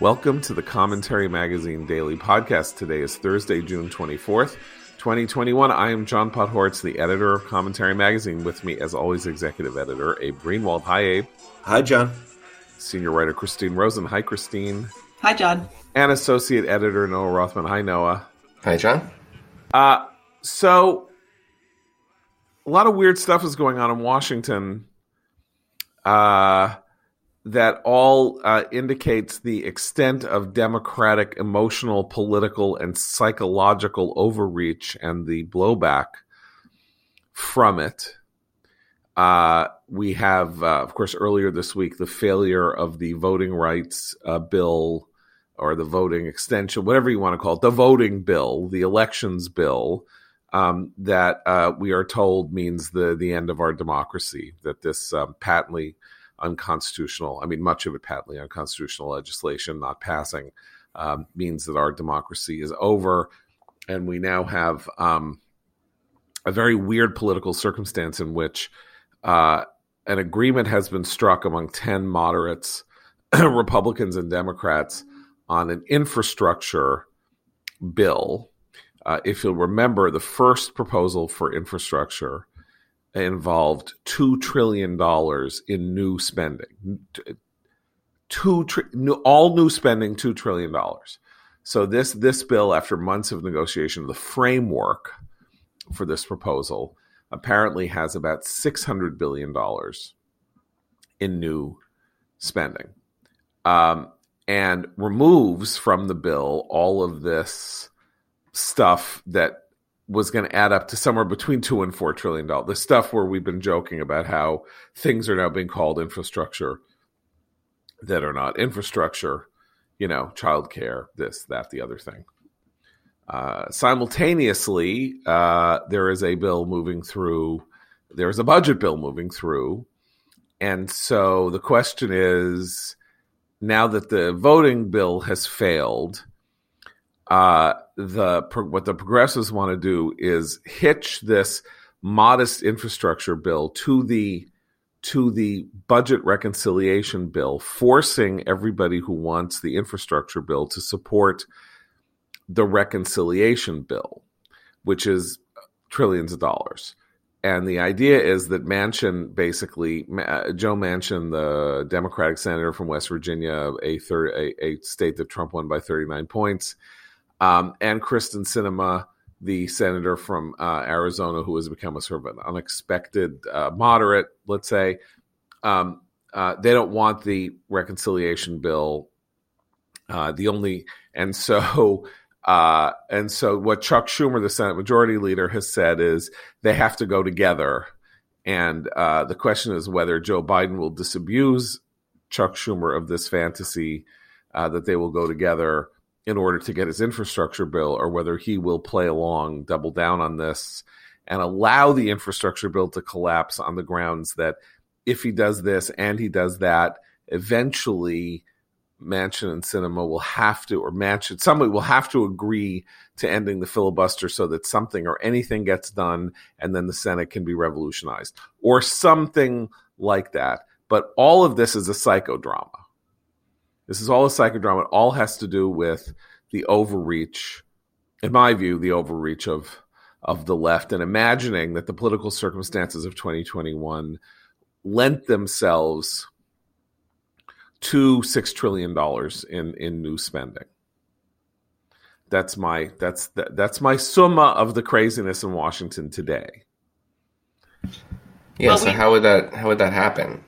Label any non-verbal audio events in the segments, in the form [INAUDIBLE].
Welcome to the Commentary Magazine Daily Podcast. Today is Thursday, June 24th, 2021. I am John Podhoretz, the editor of Commentary Magazine. With me, as always, executive editor Abe Greenwald. Hi, Abe. Hi, John. Senior writer Christine Rosen. Hi, Christine. Hi, John. And associate editor Noah Rothman. Hi, Noah. Hi, John. Uh, so, a lot of weird stuff is going on in Washington. Uh, that all uh, indicates the extent of democratic emotional, political, and psychological overreach and the blowback from it. Uh, we have, uh, of course, earlier this week, the failure of the voting rights uh, bill or the voting extension, whatever you want to call it, the voting bill, the elections bill, um, that uh, we are told means the the end of our democracy. That this um, patently unconstitutional, I mean, much of it patently unconstitutional legislation not passing um, means that our democracy is over. And we now have um, a very weird political circumstance in which uh, an agreement has been struck among 10 moderates, [CLEARS THROAT] Republicans, and Democrats on an infrastructure bill. Uh, if you'll remember, the first proposal for infrastructure involved two trillion dollars in new spending. Two tri- new, all new spending, two trillion dollars. So this this bill, after months of negotiation, the framework for this proposal apparently has about six hundred billion dollars in new spending, um, and removes from the bill all of this stuff that was going to add up to somewhere between two and four trillion dollars. The stuff where we've been joking about how things are now being called infrastructure that are not infrastructure, you know, childcare, this, that, the other thing. Uh, simultaneously, uh, there is a bill moving through. There's a budget bill moving through, and so the question is, now that the voting bill has failed, uh, the what the progressives want to do is hitch this modest infrastructure bill to the to the budget reconciliation bill, forcing everybody who wants the infrastructure bill to support the reconciliation bill, which is trillions of dollars. And the idea is that Manchin, basically, uh, Joe Manchin, the Democratic senator from West Virginia, a, third, a, a state that Trump won by 39 points, um, and Kyrsten Sinema, the senator from uh, Arizona, who has become a sort of an unexpected uh, moderate, let's say. Um, uh, they don't want the reconciliation bill. Uh, the only and so [LAUGHS] uh, and so what Chuck Schumer, the Senate Majority Leader, has said is they have to go together. And uh, the question is whether Joe Biden will disabuse Chuck Schumer of this fantasy that they will go together in order to get his infrastructure bill or whether he will play along, double down on this, and allow the infrastructure bill to collapse on the grounds that if he does this and he does that, eventually Manchin and Sinema will have to, or Manchin, somebody will have to agree to ending the filibuster so that something or anything gets done and then the Senate can be revolutionized or something like that. But all of this is a psychodrama. This is all a psychodrama. It all has to do with the overreach, in my view, the overreach of of the left and imagining that the political circumstances of 2021 lent themselves to six trillion dollars in in new spending. That's my that's that's my summa of the craziness in Washington today. Yeah. Well, so we, how would that how would that happen?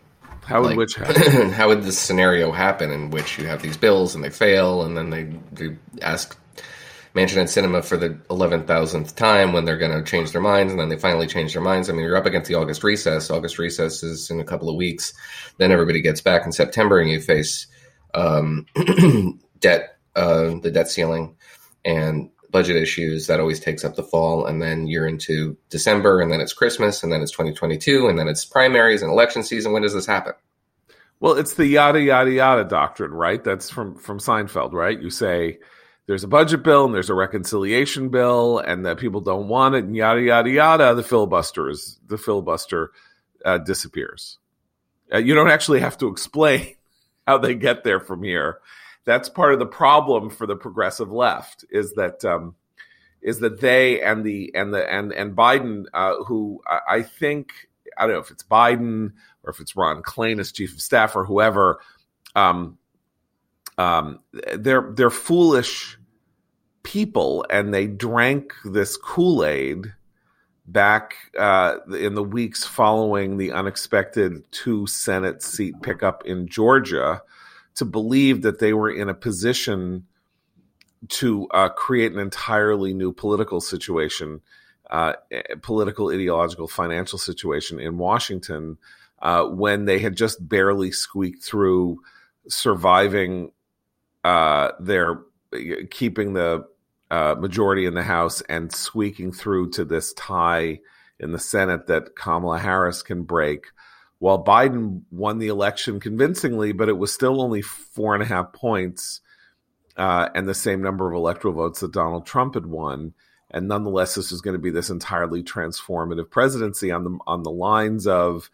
How would like, which happen? [LAUGHS] how would this scenario happen in which you have these bills and they fail, and then they, they ask Manchin and Sinema for the eleven thousandth time when they're going to change their minds, and then they finally change their minds. I mean, you're up against the August recess. August recess is in a couple of weeks. Then everybody gets back in September, and you face um, [CLEARS THROAT] debt, uh, the debt ceiling, and budget issues. That always takes up the fall, and then you're into December, and then it's Christmas, and then it's 2022, and then it's primaries and election season. When does this happen? Well, it's the yada yada yada doctrine, right? That's from from Seinfeld, right? You say there's a budget bill and there's a reconciliation bill, and that people don't want it, and yada yada yada. The filibuster is the filibuster uh, disappears. Uh, you don't actually have to explain [LAUGHS] how they get there from here, that's part of the problem for the progressive left is that um, is that they and the and the and and Biden, uh, who I, think I don't know if it's Biden or if it's Ron Klain as chief of staff or whoever, um, um, they're they're foolish people, and they drank this Kool Aid back uh, in the weeks following the unexpected two Senate seat pickup in Georgia to believe that they were in a position to uh, create an entirely new political situation, uh, political, ideological, financial situation in Washington uh, when they had just barely squeaked through surviving uh, their keeping the uh, majority in the House and squeaking through to this tie in the Senate that Kamala Harris can break. While Biden won the election convincingly, but it was still only four and a half points uh, and the same number of electoral votes that Donald Trump had won. And nonetheless, this is going to be this entirely transformative presidency on the on the lines of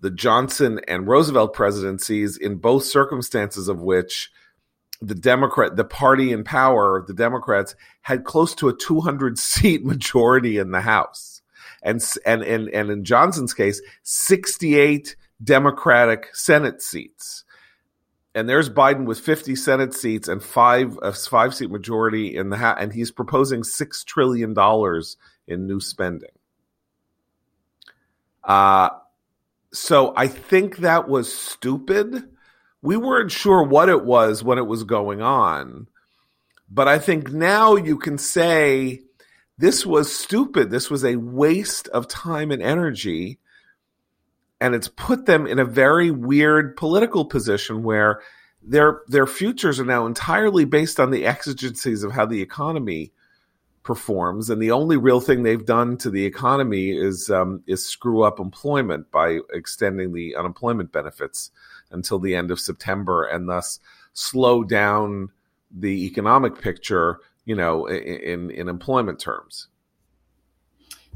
the Johnson and Roosevelt presidencies, in both circumstances of which the Democrat, the party in power, the Democrats had close to a 200 seat [LAUGHS] majority in the House, and and and and in Johnson's case, 68 Democratic Senate seats. And there's Biden with 50 Senate seats and five a five seat majority in the House, and he's proposing six trillion dollars in new spending. Uh, so I think that was stupid we weren't sure what it was when it was going on. But I think now you can say this was stupid. This was a waste of time and energy. And it's put them in a very weird political position where their their futures are now entirely based on the exigencies of how the economy performs, and the only real thing they've done to the economy is um, is screw up employment by extending the unemployment benefits until the end of September and thus slow down the economic picture, you know, in, in employment terms.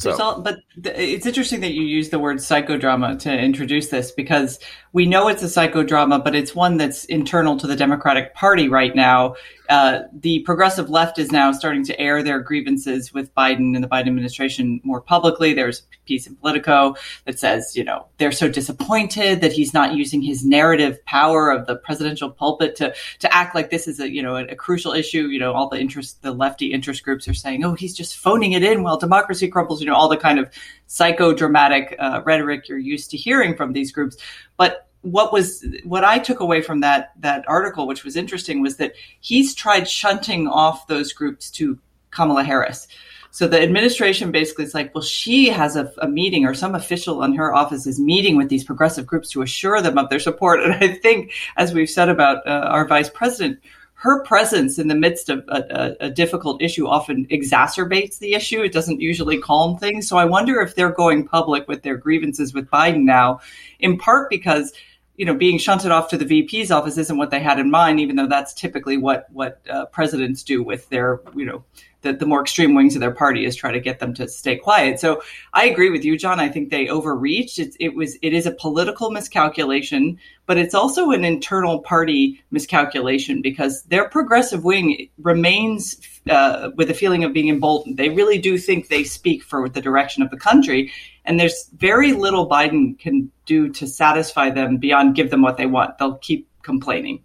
So. All, but it's interesting that you use the word psychodrama to introduce this because we know it's a psychodrama, but it's one that's internal to the Democratic Party right now. Uh, the progressive left is now starting to air their grievances with Biden and the Biden administration more publicly. There's a piece in Politico that says, you know, they're so disappointed that he's not using his narrative power of the presidential pulpit to to act like this is a you know a, a crucial issue. You know, all the interest, the lefty interest groups are saying, oh, he's just phoning it in while democracy crumbles. You know, all the kind of psychodramatic uh, rhetoric you're used to hearing from these groups. But what was what I took away from that that article, which was interesting, was that he's tried shunting off those groups to Kamala Harris. So the administration basically is like, well, she has a, a, meeting or some official in her office is meeting with these progressive groups to assure them of their support. [LAUGHS] And I think, as we've said about uh, our vice president, her presence in the midst of a, a, a, difficult issue often exacerbates the issue. It doesn't usually calm things. So I wonder if they're going public with their grievances with Biden now, in part because you know being shunted off to the VP's office isn't what they had in mind, even though that's typically what what uh, presidents do with their you know the, the more extreme wings of their party is try to get them to stay quiet. So I agree with you, John. I think they overreached. It, it was it is a political miscalculation, but it's also an internal party miscalculation because their progressive wing remains uh, with a feeling of being emboldened. They really do think they speak for the direction of the country, and there's very little Biden can do to satisfy them beyond give them what they want. They'll keep complaining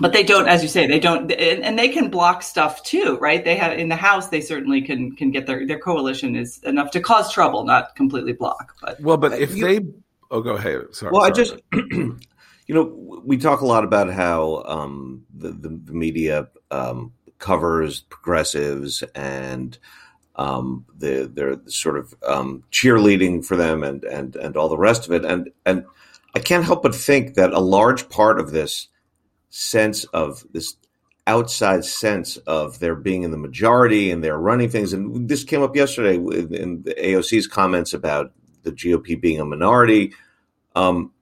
but they don't as you say they don't and they can block stuff too right they have in the house they certainly can can get their their coalition is enough to cause trouble not completely block but well but if you, they oh go ahead sorry well sorry. i just [CLEARS THROAT] you know we talk a lot about how um, the, the, the media um, covers progressives and um, the, they're sort of um, cheerleading for them and, and, and all the rest of it. And, and I can't help but think that a large part of this sense of this outside sense of their being in the majority and they're running things. And this came up yesterday in the AOC's comments about the GOP being a minority. Um,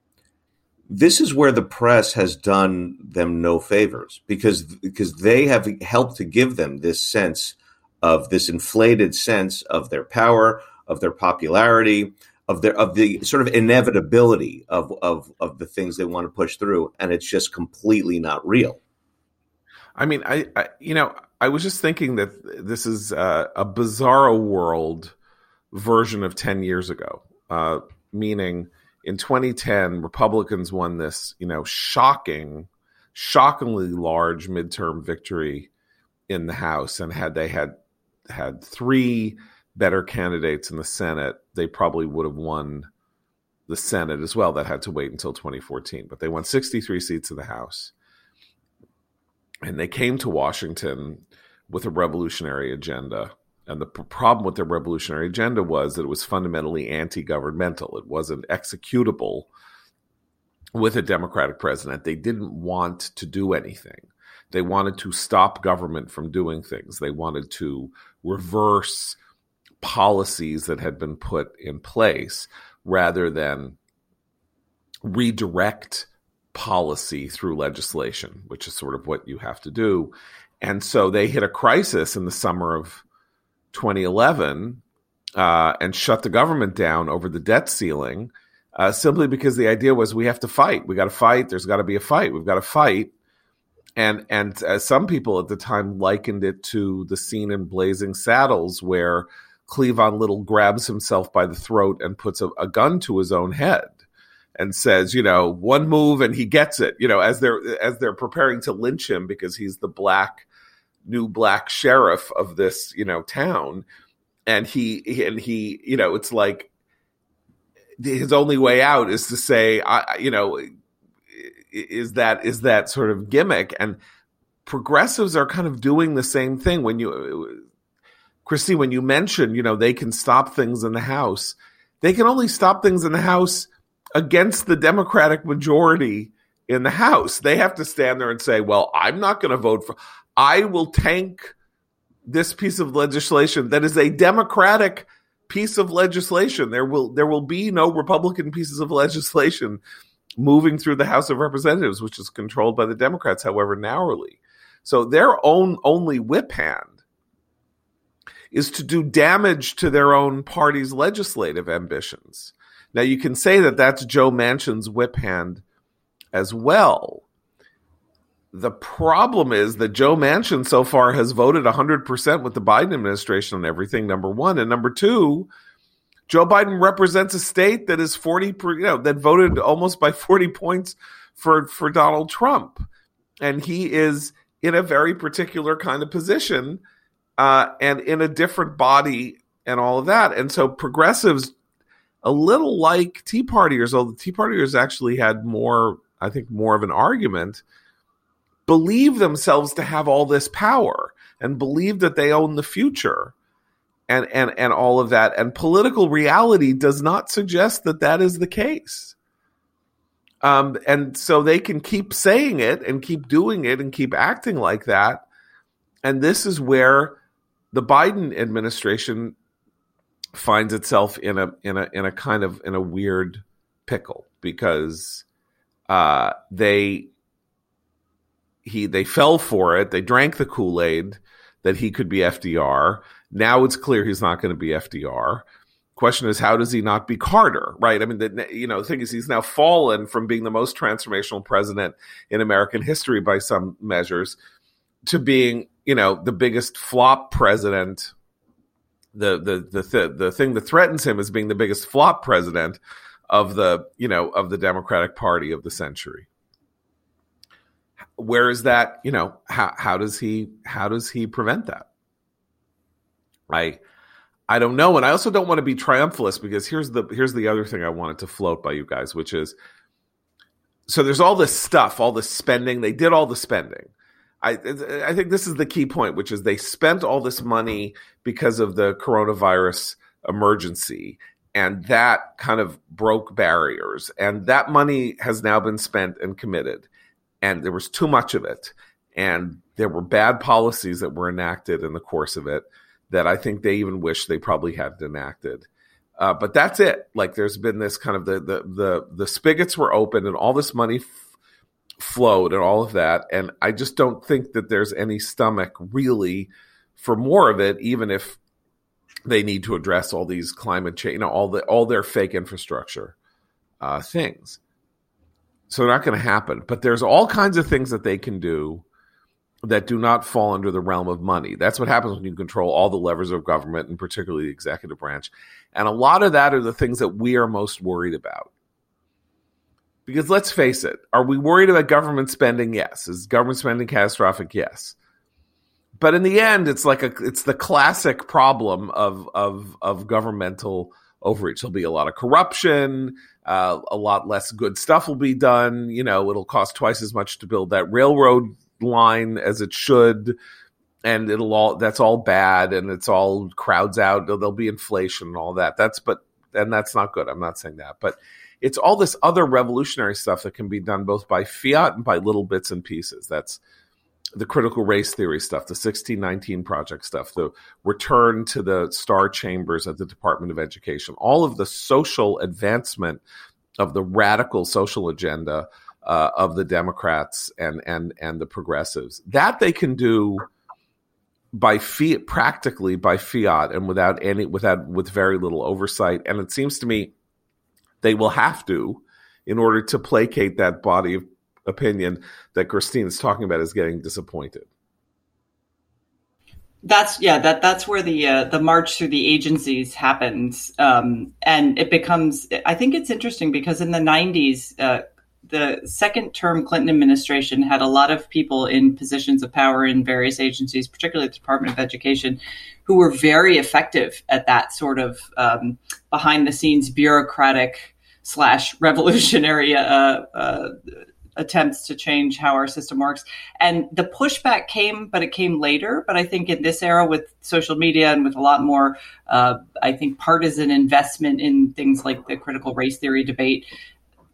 this is where the press has done them no favors because because they have helped to give them this sense of this inflated sense of their power, of their popularity, of their of the sort of inevitability of of of the things they want to push through, and it's just completely not real. I mean, I, I, you know, I was just thinking that this is uh, a bizarro world version of 10 years ago, uh, meaning in 2010, Republicans won this, you know, shocking, shockingly large midterm victory in the House, and had they had had three better candidates in the Senate, they probably would have won the Senate as well. That had to wait until 2014, but they won 63 seats in the House and they came to Washington with a revolutionary agenda. And the problem with their revolutionary agenda was that it was fundamentally anti governmental. It wasn't executable with a Democratic president. They didn't want to do anything. They wanted to stop government from doing things. They wanted to reverse policies that had been put in place rather than redirect policy through legislation, which is sort of what you have to do. And so they hit a crisis in the summer of 2011 uh, and shut the government down over the debt ceiling uh, simply because the idea was we have to fight. We got to fight. There's got to be a fight. We've got to fight. And and uh, some people at the time likened it to the scene in Blazing Saddles where Cleavon Little grabs himself by the throat and puts a, a gun to his own head and says, you know, one move and he gets it, you know, as they're as they're preparing to lynch him because he's the black new black sheriff of this, you know, town. And he and he, you know, it's like his only way out is to say, I, you know, is that is that sort of gimmick and progressives are kind of doing the same thing when you Christy when you mention you know they can stop things in the house they can only stop things in the house against the Democratic majority in the House. They have to stand there and say, well, I'm not going to vote for, I will tank this piece of legislation that is a Democratic piece of legislation. There will, there will be no Republican pieces of legislation moving through the House of Representatives, which is controlled by the Democrats, however narrowly. So their own only whip hand is to do damage to their own party's legislative ambitions. Now you can say that that's Joe Manchin's whip hand as well. The problem is that Joe Manchin so far has voted 100% with the Biden administration on everything, number one. And number two, Joe Biden represents a state that is 40, you know, that voted almost by 40 points for, for Donald Trump. And he is in a very particular kind of position uh, and in a different body and all of that. And so progressives a little like Tea Partiers, although the Tea Partiers actually had more, I think, more of an argument, believe themselves to have all this power and believe that they own the future and, and, and all of that. And political reality does not suggest that that is the case. Um, and so they can keep saying it and keep doing it and keep acting like that. And this is where the Biden administration finds itself in a in a in a kind of in a weird pickle because uh, they he they fell for it. They drank the Kool Aid that he could be FDR. Now it's clear he's not going to be FDR. Question is, how does he not be Carter? Right? I mean, the, you know, the thing is, he's now fallen from being the most transformational president in American history by some measures to being, you know, the biggest flop president the the the th- the thing that threatens him as being the biggest flop president of the you know of the Democratic Party of the century. Where is that? You know how how does he how does he prevent that? I I don't know, and I also don't want to be triumphalist because here's the here's the other thing I wanted to float by you guys, which is so there's all this stuff, all this spending. They did all the spending. I I think this is the key point, which is they spent all this money because of the coronavirus emergency, and that kind of broke barriers. And that money has now been spent and committed, and there was too much of it, and there were bad policies that were enacted in the course of it that I think they even wish they probably hadn't enacted. Uh, but that's it. Like there's been this kind of the the the the spigots were open and all this money flowed and all of that. And I just don't think that there's any stomach really for more of it, even if they need to address all these climate change, you know, all the all their fake infrastructure uh, things. So they're not going to happen. But there's all kinds of things that they can do that do not fall under the realm of money. That's what happens when you control all the levers of government and particularly the executive branch. And a lot of that are the things that we are most worried about. Because let's face it, are we worried about government spending? Yes. Is government spending catastrophic? Yes. But in the end, it's like a it's the classic problem of of of governmental overreach. There'll be a lot of corruption. Uh, a lot less good stuff will be done. You know, it'll cost twice as much to build that railroad line as it should and it'll all that's all bad and it's all crowds out there'll be inflation and all that that's but and that's not good i'm not saying that but it's all this other revolutionary stuff that can be done both by fiat and by little bits and pieces that's the critical race theory stuff the 1619 project stuff the return to the star chambers at the department of education all of the social advancement of the radical social agenda uh, of the Democrats and and and the progressives. That they can do by fiat, practically by fiat, and without any without with very little oversight. And it seems to me they will have to in order to placate that body of opinion that Christine is talking about is getting disappointed. That's yeah that that's where the uh, the march through the agencies happens, um, and it becomes. I think it's interesting because in the '90s, uh, the second term Clinton administration had a lot of people in positions of power in various agencies, particularly the Department of Education, who were very effective at that sort of um, behind the scenes bureaucratic slash [LAUGHS] revolutionary uh, uh, attempts to change how our system works. And the pushback came, but it came later. But I think in this era with social media and with a lot more, uh, I think, partisan investment in things like the critical race theory debate,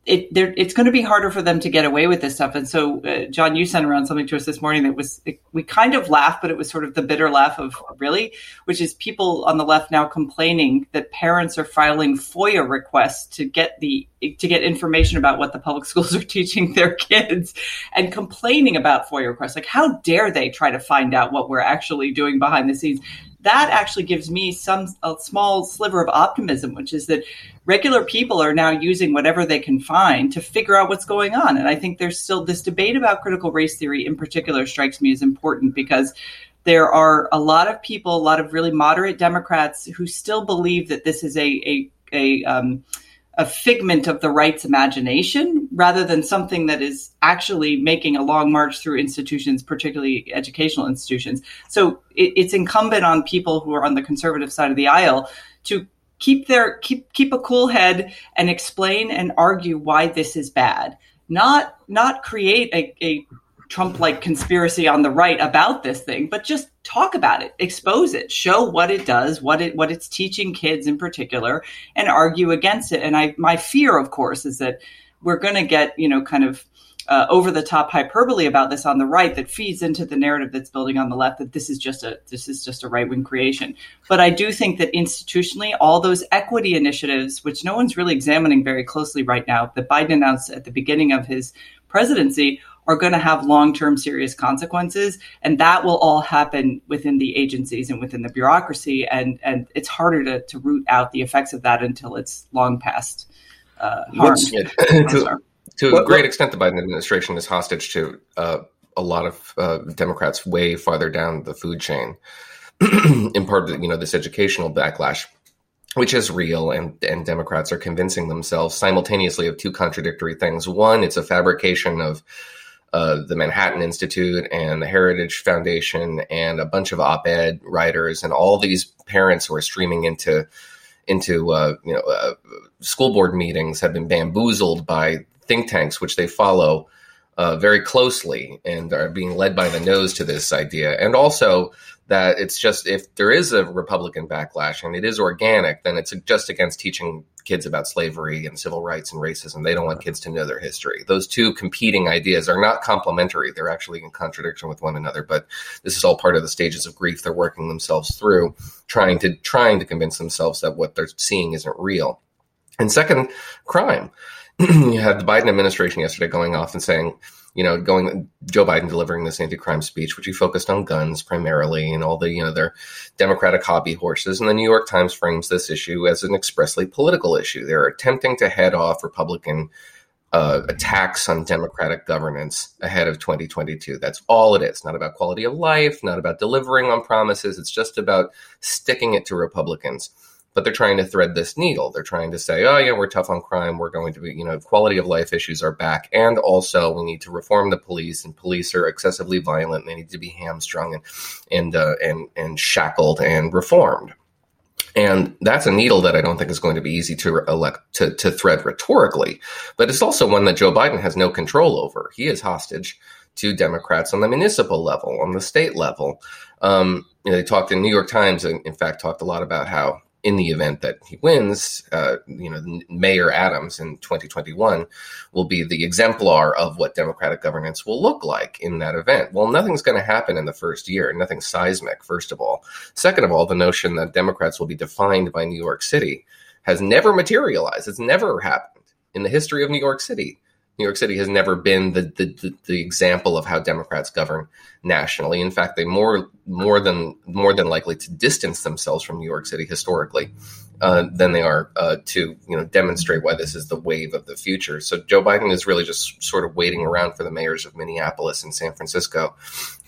it it's going to be harder for them to get away with this stuff. And so, uh, John, you sent around something to us this morning that was it, we kind of laughed, but it was sort of the bitter laugh of really, which is people on the left now complaining that parents are filing FOIA requests to get the to get information about what the public [LAUGHS] schools are teaching their kids, and complaining about FOIA requests. Like, how dare they try to find out what we're actually doing behind the scenes? That actually gives me some a small sliver of optimism, which is that regular people are now using whatever they can find to figure out what's going on. And I think there's still this debate about critical race theory in particular strikes me as important because there are a lot of people, a lot of really moderate Democrats who still believe that this is a a, a um, a figment of the right's imagination rather than something that is actually making a long march through institutions, particularly educational institutions. So it, it's incumbent on people who are on the conservative side of the aisle to keep their keep keep a cool head and explain and argue why this is bad. Not not create a, a Trump like conspiracy on the right about this thing, but just talk about it, expose it, show what it does, what it what it's teaching kids in particular, and argue against it. And I my fear, of course, is that we're going to get you know kind of uh, over the top hyperbole about this on the right that feeds into the narrative that's building on the left that this is just a this is just a right wing creation. But I do think that institutionally, all those equity initiatives, which no one's really examining very closely right now, that Biden announced at the beginning of his presidency, are going to have long term serious consequences. And that will all happen within the agencies and within the bureaucracy. And, and it's harder to, to root out the effects of that until it's long past uh, harm. [LAUGHS] to, to a great extent, the Biden administration is hostage to uh, a lot of uh, Democrats way farther down the food chain. [CLEARS THROAT] in part, you know, this educational backlash which is real and, and Democrats are convincing themselves simultaneously of two contradictory things. One, it's a fabrication of uh, the Manhattan Institute and the Heritage Foundation and a bunch of op-ed writers and all these parents who are streaming into into uh, you know uh, school board meetings have been bamboozled by think tanks which they follow uh, very closely and are being led by the nose to this idea. And also that it's just if there is a Republican backlash and it is organic, then it's just against teaching kids about slavery and civil rights and racism. They don't want kids to know their history. Those two competing ideas are not complementary. They're actually in contradiction with one another. But this is all part of the stages of grief they're working themselves through, trying to trying to convince themselves that what they're seeing isn't real. And second, crime. [CLEARS THROAT] you had the Biden administration yesterday going off and saying you know, going Joe Biden delivering this anti-crime speech, which he focused on guns primarily and all the, you know, their Democratic hobby horses. And the New York Times frames this issue as an expressly political issue. They're attempting to head off Republican uh, attacks on democratic governance ahead of 2022. That's all it is. Not about quality of life, not about delivering on promises. It's just about sticking it to Republicans. But they're trying to thread this needle. They're trying to say, oh, yeah, we're tough on crime. We're going to be, you know, quality of life issues are back. And also, we need to reform the police, and police are excessively violent. They need to be hamstrung and, and, uh, and, and shackled and reformed. And that's a needle that I don't think is going to be easy to elect to, to thread rhetorically, but it's also one that Joe Biden has no control over. He is hostage to Democrats on the municipal level, on the state level. Um, you know, they talked in New York Times, and in fact, talked a lot about how in the event that he wins, uh, you know, Mayor Adams in 2021 will be the exemplar of what democratic governance will look like in that event. Well, nothing's going to happen in the first year, nothing seismic, first of all. Second of all, the notion that Democrats will be defined by New York City has never materialized. It's never happened in the history of New York City. New York City has never been the, the, the, example of how Democrats govern nationally. In fact, they more more than more than likely to distance themselves from New York City historically uh, than they are uh, to you know demonstrate why this is the wave of the future. So Joe Biden is really just sort of waiting around for the mayors of Minneapolis and San Francisco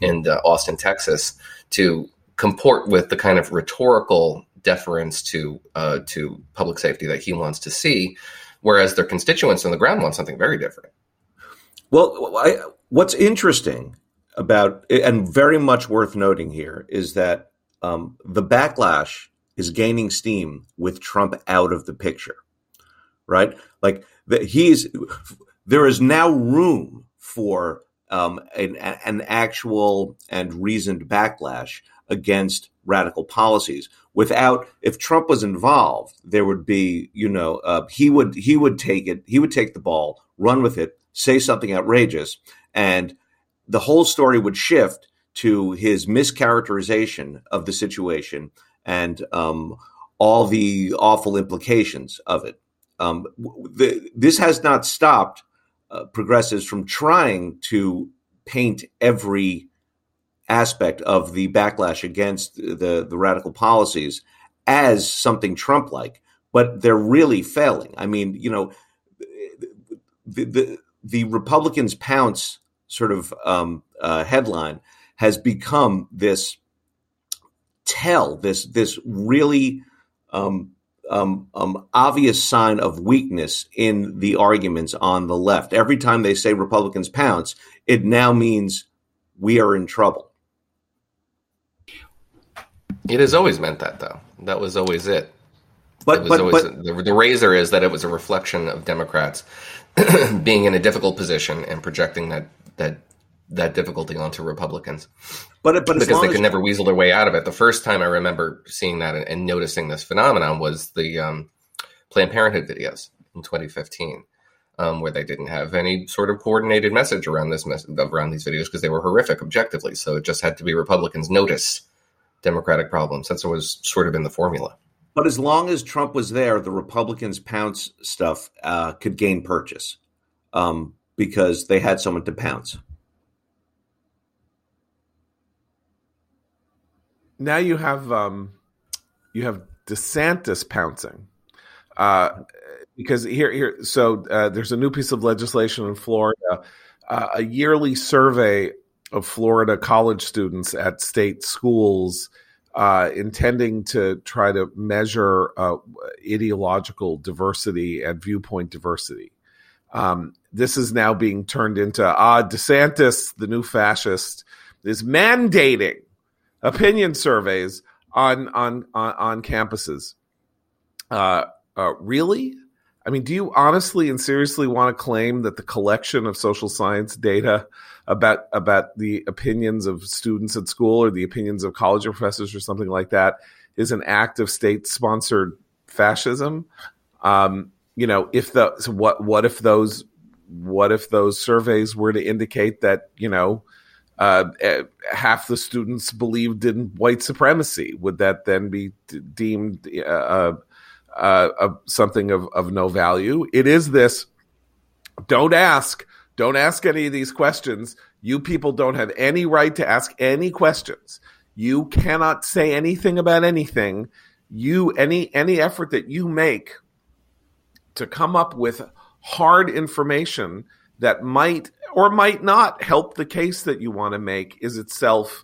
and uh, Austin, Texas, to comport with the kind of rhetorical deference to uh, to public safety that he wants to see whereas their constituents on the ground want something very different. Well, I, what's interesting about and very much worth noting here is that um, the backlash is gaining steam with Trump out of the picture, right? Like that he's there is now room for um, an, an actual and reasoned backlash against radical policies. Without, if Trump was involved, there would be, you know, uh, he would he would take it, he would take the ball, run with it, say something outrageous, and the whole story would shift to his mischaracterization of the situation and um, all the awful implications of it. Um, the, this has not stopped uh, progressives from trying to paint every aspect of the backlash against the, the radical policies as something Trump like, but they're really failing. I mean, you know, the, the, the Republicans pounce sort of um, uh, headline has become this tell, this, this really um, um, um, obvious sign of weakness in the arguments on the left. Every time they say Republicans pounce, it now means we are in trouble. It has always meant that, though. That was always it. But, it but, always, but the, the razor is that it was a reflection of Democrats [CLEARS THROAT] being in a difficult position and projecting that that that difficulty onto Republicans. But, but because they could never weasel their way out of it. The first time I remember seeing that and, and noticing this phenomenon was the um, Planned Parenthood videos in 2015. Um, where they didn't have any sort of coordinated message around this mess- around these videos because they were horrific objectively. So it just had to be Republicans notice Democratic problems. That's always sort of been the formula. But as long as Trump was there, the Republicans' pounce stuff uh, could gain purchase um, because they had someone to pounce. Now you have um, you have DeSantis pouncing. Uh, because here, here, so uh, there's a new piece of legislation in Florida, uh, a yearly survey of Florida college students at state schools uh, intending to try to measure uh, ideological diversity and viewpoint diversity. Um, this is now being turned into ah, DeSantis, the new fascist, is mandating opinion surveys on on on, on campuses. Uh, uh really? I mean, do you honestly and seriously want to claim that the collection of social science data about about the opinions of students at school or the opinions of college professors or something like that is an act of state sponsored fascism? Um, you know, if the so what what if those what if those surveys were to indicate that you know uh, eh, half the students believed in white supremacy? Would that then be d- deemed uh, uh uh, something of, of no value. It is this don't ask, don't ask any of these questions. You people don't have any right to ask any questions. You cannot say anything about anything. You any any effort that you make to come up with hard information that might or might not help the case that you want to make is itself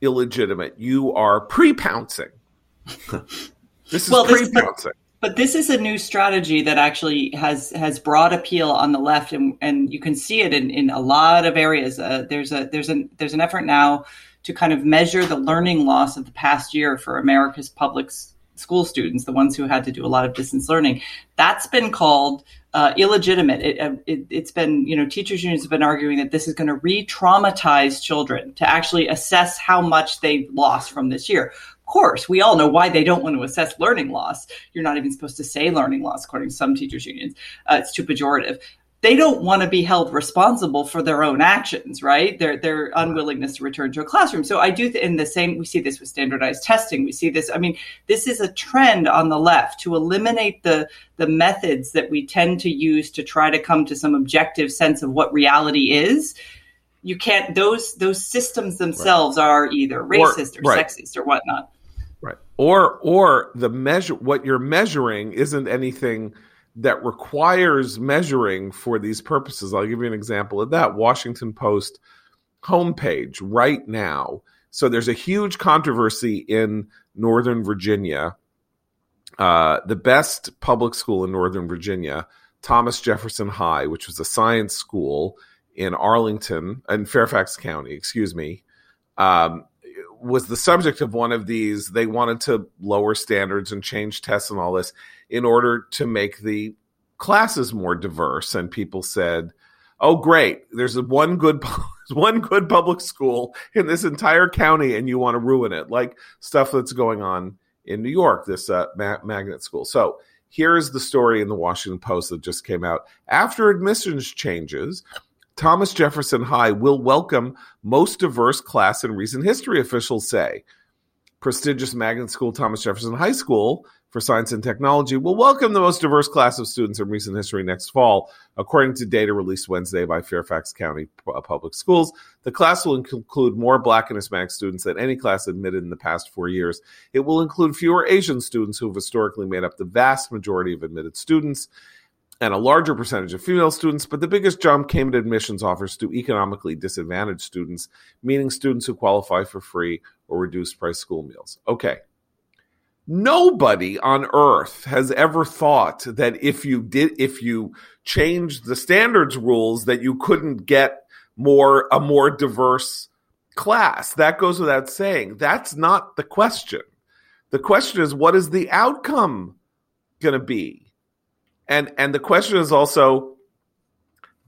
illegitimate. You are pre-pouncing. [LAUGHS] this is well, pre-pouncing. But this is a new strategy that actually has has broad appeal on the left, and, and you can see it in, in a lot of areas. Uh, there's a there's an there's an effort now to kind of measure the learning loss of the past year for America's public school students, the ones who had to do a lot of distance learning. That's been called uh, illegitimate. It, uh, it, has been, you know, teachers unions have been arguing that this is going to re-traumatize children to actually assess how much they lost from this year course, we all know why they don't want to assess learning loss. You're not even supposed to say learning loss, according to some teachers' unions. Uh, it's too pejorative. They don't want to be held responsible for their own actions, right? Their their unwillingness to return to a classroom. So I do, th- in the same, we see this with standardized testing. We see this. I mean, this is a trend on the left to eliminate the the methods that we tend to use to try to come to some objective sense of what reality is you can't those those systems themselves right. are either racist or, or right. sexist or whatnot or or the measure what you're measuring isn't anything that requires measuring for these purposes. I'll give you an example of that. Washington post homepage right now. So there's a huge controversy in northern virginia. Uh, the best public school in northern virginia thomas jefferson high which was a science school in Arlington in Fairfax County, excuse me, um, was the subject of one of these. They wanted to lower standards and change tests and all this in order to make the classes more diverse. And people said, "Oh, great! There's one good." [LAUGHS] one good public school in this entire county and you want to ruin it like stuff that's going on in new york this uh, ma- magnet school so here's the story in the washington post that just came out after admissions changes Thomas Jefferson High will welcome most diverse class in recent history, officials say. Prestigious magnet school Thomas Jefferson High School for Science and Technology will welcome the most diverse class of students in recent history next fall, according to data released Wednesday by Fairfax County uh, Public Schools. The class will include more Black and Hispanic students than any class admitted in the past four years. It will include fewer Asian students who have historically made up the vast majority of admitted students and a larger percentage of female students, but the biggest jump came in admissions offers to economically disadvantaged students, meaning students who qualify for free or reduced price school meals. Okay. Nobody on earth has ever thought that if you did if you changed the standards rules that you couldn't get more a more diverse class. That goes without saying. That's not the question. The question is what is the outcome going to be? And and the question is also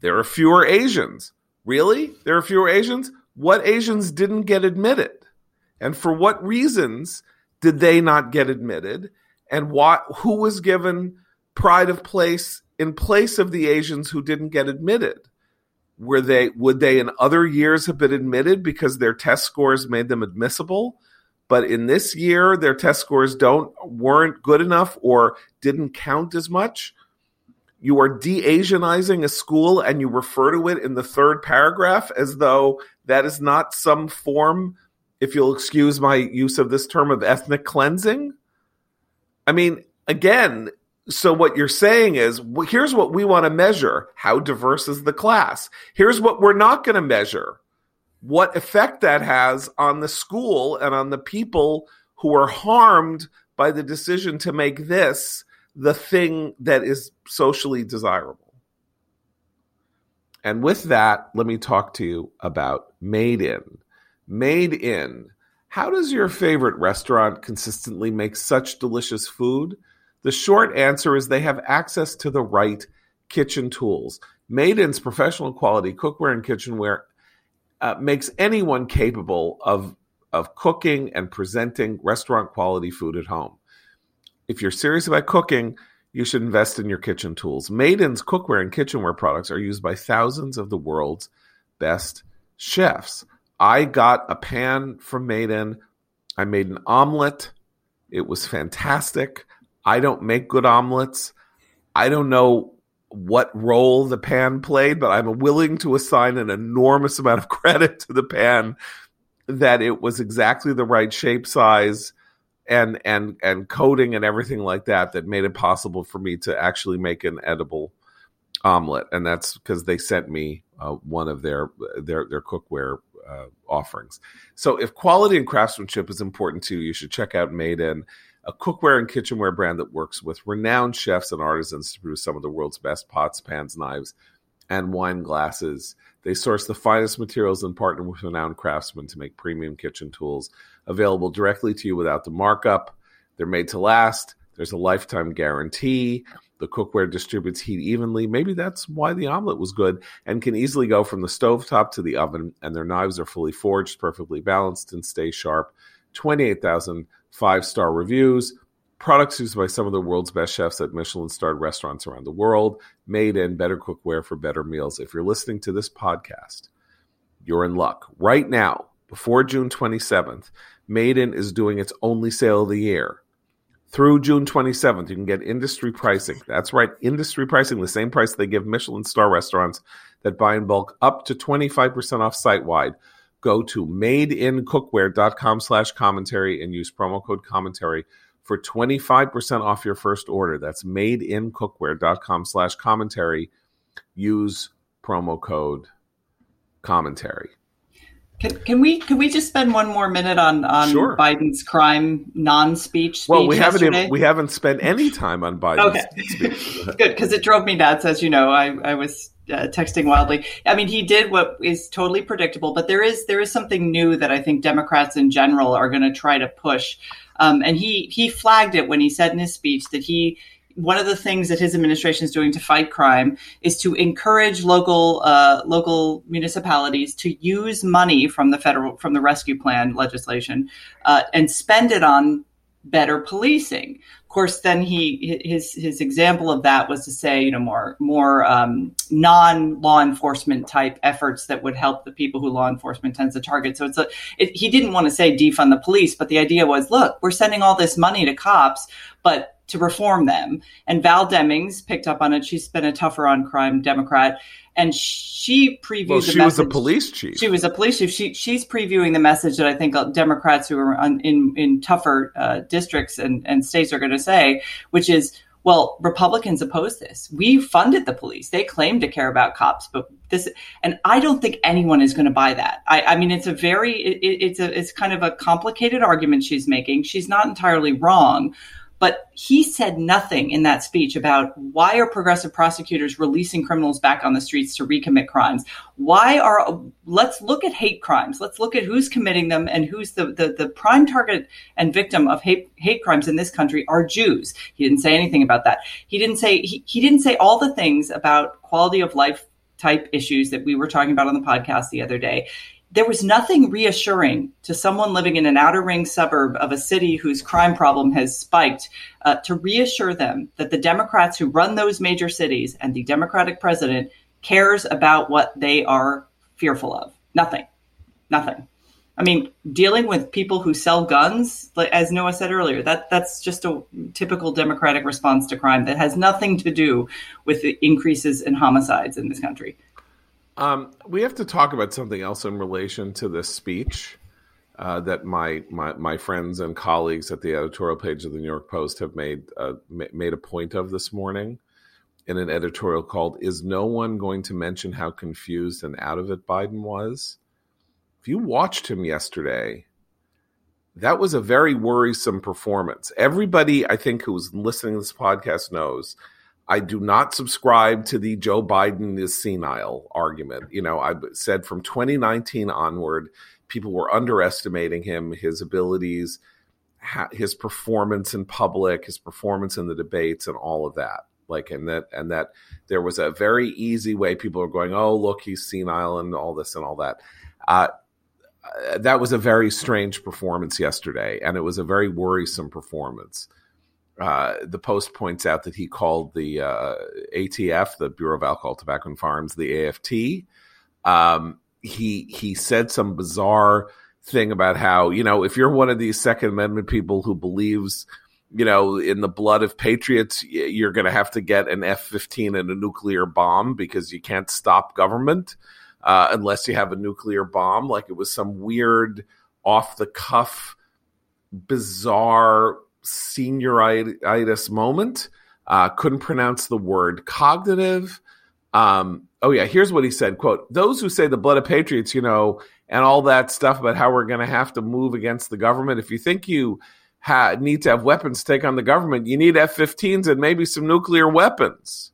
there are fewer Asians. Really? There are fewer Asians? What Asians didn't get admitted? And for what reasons did they not get admitted? And what who was given pride of place in place of the Asians who didn't get admitted? Were they would they in other years have been admitted because their test scores made them admissible? But in this year, their test scores don't weren't good enough or didn't count as much you are de-Asianizing a school and you refer to it in the third paragraph as though that is not some form, if you'll excuse my use of this term, of ethnic cleansing. I mean, again, so what you're saying is well, here's what we want to measure. How diverse is the class? Here's what we're not going to measure. What effect that has on the school and on the people who are harmed by the decision to make this the thing that is socially desirable. And with that, let me talk to you about Made In. Made In. How does your favorite restaurant consistently make such delicious food? The short answer is they have access to the right kitchen tools. Made In's professional quality cookware and kitchenware uh, makes anyone capable of, of cooking and presenting restaurant quality food at home if you're serious about cooking, you should invest in your kitchen tools. Made In's cookware and kitchenware products are used by thousands of the world's best chefs. I got a pan from Maiden. I made an omelet. It was fantastic. I don't make good omelets. I don't know what role the pan played, but I'm willing to assign an enormous amount of [LAUGHS] credit to the pan that it was exactly the right shape size and and and coding and everything like that that made it possible for me to actually make an edible omelet, and that's because they sent me uh, one of their their their cookware uh, offerings. So, if quality and craftsmanship is important to you, you should check out Made In, a cookware and kitchenware brand that works with renowned chefs and artisans to produce some of the world's best pots, pans, knives, and wine glasses. They source the finest materials and partner with renowned craftsmen to make premium kitchen tools available directly to you without the markup. They're made to last. There's a lifetime guarantee. The cookware distributes heat evenly. Maybe that's why the omelet was good and can easily go from the stove top to the oven. And their knives are fully forged, perfectly balanced, and stay sharp. 28,000 five star reviews. Products used by some of the world's best chefs at Michelin starred restaurants around the world, made in better cookware for better meals. If you're listening to this podcast, you're in luck. Right now, before June 27th, Made in is doing its only sale of the year. Through June 27th, you can get industry pricing. That's right, industry pricing, the same price they give Michelin star restaurants that buy in bulk up to 25% off site wide. Go to madeincookware.com slash commentary and use promo code commentary for 25% off your first order. That's madeincookware.com slash commentary. Use promo code commentary. Can, can we can we just spend one more minute on on sure. Biden's crime non-speech? well, we haven't we haven't spent any time on Biden's okay. [LAUGHS] speech. [LAUGHS] Good because it drove me nuts. As you know, I I was uh, texting wildly. I mean, he did what is totally predictable, but there is there is something new that I think Democrats in general are going to try to push. Um, and he he flagged it when he said in his speech that he one of the things that his administration is doing to fight crime is to encourage local uh, local municipalities to use money from the federal from the rescue plan legislation uh, and spend it on better policing. Of course, then he his his example of that was to say, you know, more more um, non law enforcement type efforts that would help the people who law enforcement tends to target. So it's a it, he didn't want to say defund the police, but the idea was, look, we're sending all this money to cops, but to reform them. And Val Demings picked up on it. She's been a tougher on crime Democrat, and she previewed. Well, she was a police chief. She was a police chief. She she's previewing the message that I think Democrats who are on, in in tougher uh, districts and and states are going to say, which is. Well, Republicans oppose this. We funded the police. They claim to care about cops, but this, and I don't think anyone is going to buy that. I, I mean, it's a very, it, it's a, it's kind of a complicated argument she's making. She's not entirely wrong, but he said nothing in that speech about why are progressive prosecutors releasing criminals back on the streets to recommit crimes? Why are let's look at hate crimes. Let's look at who's committing them and who's the the, the prime target and victim of hate hate crimes in this country are Jews. He didn't say anything about that. He didn't say he, he didn't say all the things about quality of life type issues that we were talking about on the podcast the other day there was nothing reassuring to someone living in an outer ring suburb of a city whose crime problem has spiked uh, to reassure them that the Democrats who run those major cities and the Democratic president cares about what they are fearful of. Nothing. Nothing. I mean, dealing with people who sell guns, as Noah said earlier, that that's just a typical Democratic response to crime that has nothing to do with the increases in homicides in this country. Um, we have to talk about something else in relation to this speech uh, that my, my my friends and colleagues at the editorial page of the New York Post have made uh, made a point of this morning in an editorial called "Is No One Going to Mention How Confused and Out of It Biden Was?" If you watched him yesterday, that was a very worrisome performance. Everybody, I think, who was listening to this podcast knows I do not subscribe to the Joe Biden is senile argument. You know, I said from 2019 onward, people were underestimating him, his abilities, his performance in public, his performance in the debates, and all of that. Like, and that, and that there was a very easy way people are going, oh, look, he's senile and all this and all that. Uh, that was a very strange performance yesterday, and it was a very worrisome performance uh, the Post points out that he called the uh, ATF, the Bureau of Alcohol, Tobacco, and Farms, the AFT. Um, he he said some bizarre thing about how you know if you're one of these Second Amendment people who believes you know in the blood of patriots, you're going to have to get an F-15 and a nuclear bomb because you can't stop government uh, unless you have a nuclear bomb. Like it was some weird off the cuff bizarre senioritis moment. Uh, couldn't pronounce the word cognitive. Um, oh yeah, here's what he said: "Quote: Those who say the blood of patriots, you know, and all that stuff about how we're going to have to move against the government. If you think you ha- need to have weapons to take on the government, you need F-15s and maybe some nuclear weapons."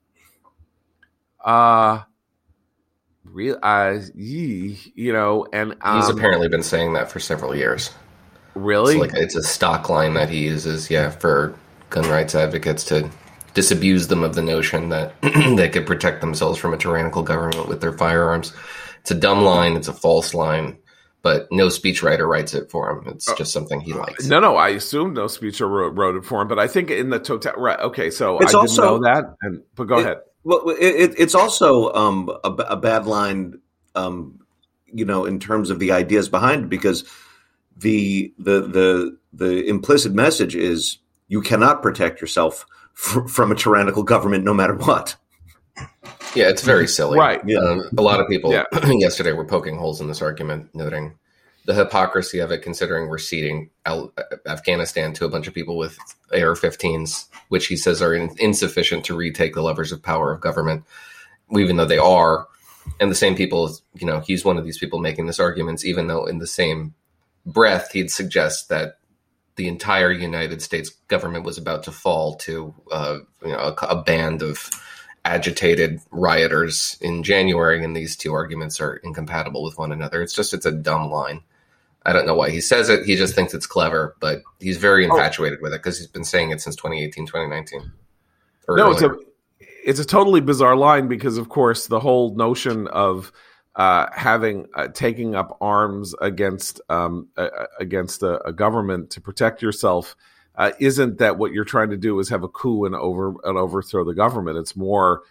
Uh real uh you know and um, he's apparently been saying that for several years really it's like it's a stock line that he uses yeah for gun rights advocates to disabuse them of the notion that [CLEARS THROAT] they could protect themselves from a tyrannical government with their firearms it's a dumb line it's a false line but no speechwriter writes it for him. It's uh, just something he likes. No, no, I assume no speechwriter wrote, wrote it for him, but I think in the total, right? Okay, so it's I also, didn't know that, and but go it, ahead. Well, it, it's also um, a, a, bad line, um, you know, in terms of the ideas behind it, because the the the the implicit message is you cannot protect yourself f- from a tyrannical government, no matter what. Yeah, it's very silly. Right. Yeah. Um, a lot of people yeah. [CLEARS THROAT] yesterday were poking holes in this argument, noting the hypocrisy of it, considering we're ceding Al- Afghanistan to a bunch of people with AR-15s, which he says are in- insufficient to retake the levers of power of government, even though they are. And the same people, you know, he's one of these people making this arguments, even though in the same breath he'd suggest that the entire United States government was about to fall to, uh, you know, a, a band of agitated rioters in January, and these two arguments are incompatible with one another. It's just it's a dumb line. I don't know why he says it. He just thinks it's clever, but he's very oh. infatuated oh. with it because he's been saying it since 2018, 2019. No, it's a it's a totally bizarre line because, of course, the whole notion of uh, having uh, taking up arms against um, uh, against a, a, government to protect yourself uh, isn't that what you're trying to do is have a coup and over and overthrow the government. It's more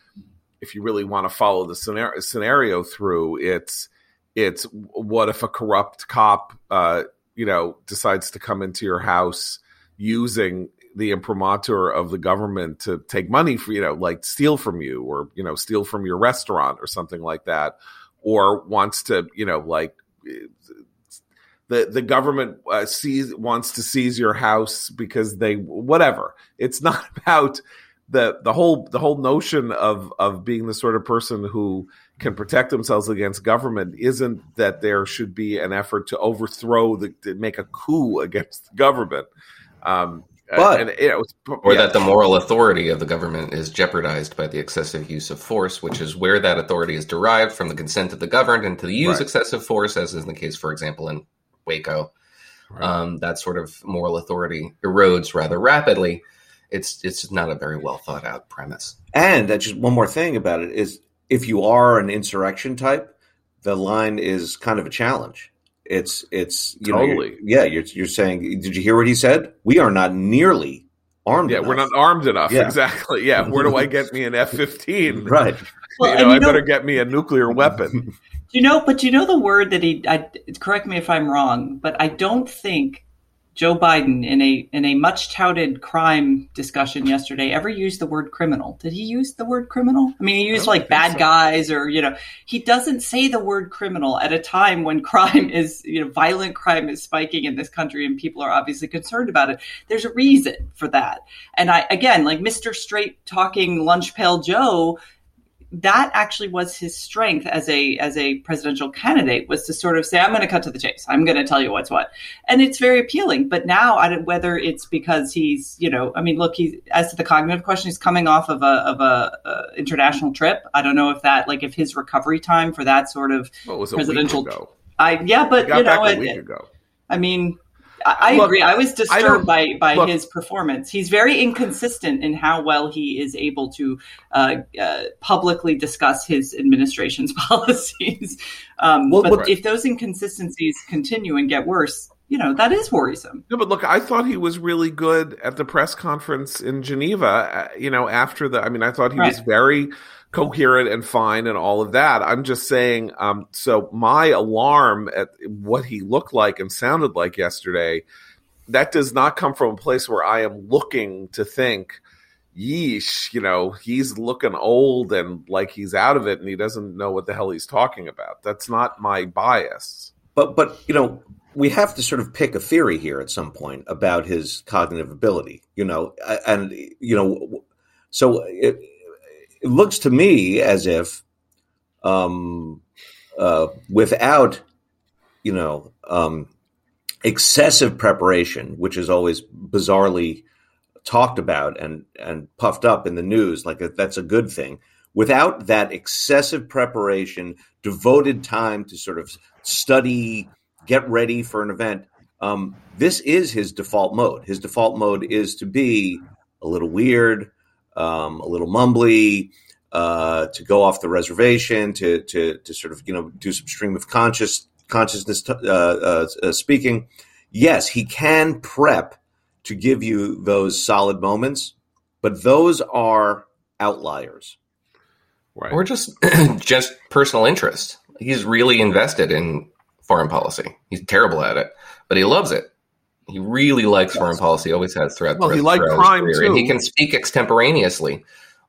if you really want to follow the scenario, scenario through. It's it's what if a corrupt cop, uh, you know, decides to come into your house using the imprimatur of the government to take money for you know like steal from you or you know steal from your restaurant or something like that or wants to you know like the the government uh, sees wants to seize your house because they whatever it's [LAUGHS] not about the the whole the whole notion of of being the sort of person who can protect themselves against government isn't that there should be an effort to overthrow the to make a coup against the government. Um, but and, you know, or yeah. that the moral authority of the government is jeopardized by the excessive use of force, which is where that authority is derived from the consent of the governed, and to use right. excessive force, as is the case, for example, in Waco, right. um, that sort of moral authority erodes rather rapidly. It's it's not a very well thought out premise. And that's just one more thing about it is if you are an insurrection type, the line is kind of a challenge. It's it's you totally. know yeah you're you're saying did you hear what he said? We are not nearly armed. Yeah, enough. we're not armed enough. Yeah. Exactly. Yeah. [LAUGHS] Where do I get me an F fifteen? [LAUGHS] Right. Well, you know, I know, better get me a nuclear [LAUGHS] weapon. You know, but you know the word that he. I, correct me if I'm wrong, but I don't think Joe Biden in a in a much touted crime discussion yesterday ever used the word criminal. Did he use the word criminal? I mean, he used like bad so. guys or you know, he doesn't say the word criminal at a time when [LAUGHS] crime is, you know, violent crime is spiking in this country and people are obviously concerned about it. There's a reason for that. And I again, like Mr. Straight talking lunch pail Joe that actually was his strength as a as a presidential candidate was to sort of say i'm going to cut to the chase. I'm going to tell you what's what. And it's very appealing. But now I don't, whether it's because he's you know i mean look he's as to the cognitive question he's coming off of a of a, a international trip. I don't know if that like if his recovery time for that sort of presidential i yeah but you know it, i mean I, look, agree. I was disturbed I by by look, his performance. He's very inconsistent in how well he is able to uh, uh, publicly discuss his administration's [LAUGHS] policies. Um, well, but if those inconsistencies continue and get worse, you know that is worrisome. No, but look, I thought he was really good at the press conference in Geneva. Uh, you know, after the, I mean, I thought he right. was very coherent and fine and all of that. I'm just saying, um, so my alarm at what he looked like and sounded like yesterday, that does not come from a place where I am looking to think, yeesh, you know, he's looking old and like he's out of it and he doesn't know what the hell he's talking about. That's not my bias. But, but, you know, we have to sort of pick a theory here at some point about his cognitive ability, you know, and, you know, so it, it looks to me as if um, uh, without you know um, excessive preparation, which is always bizarrely talked about and and puffed up in the news like that's a good thing. Without that excessive preparation, devoted time to sort of study, get ready for an event, um, this is his default mode. His default mode is to be a little weird, um, a little mumbly, uh, to go off the reservation, to to to sort of you know do some stream of conscious consciousness uh, uh, uh, speaking. Yes, he can prep to give you those solid moments, but those are outliers. Right. Or just [CLEARS THROAT] just personal interest. He's really invested in foreign policy. He's terrible at it, but he loves it. He really likes foreign policy. Always has throughout. Well, he liked crime too. And he can speak extemporaneously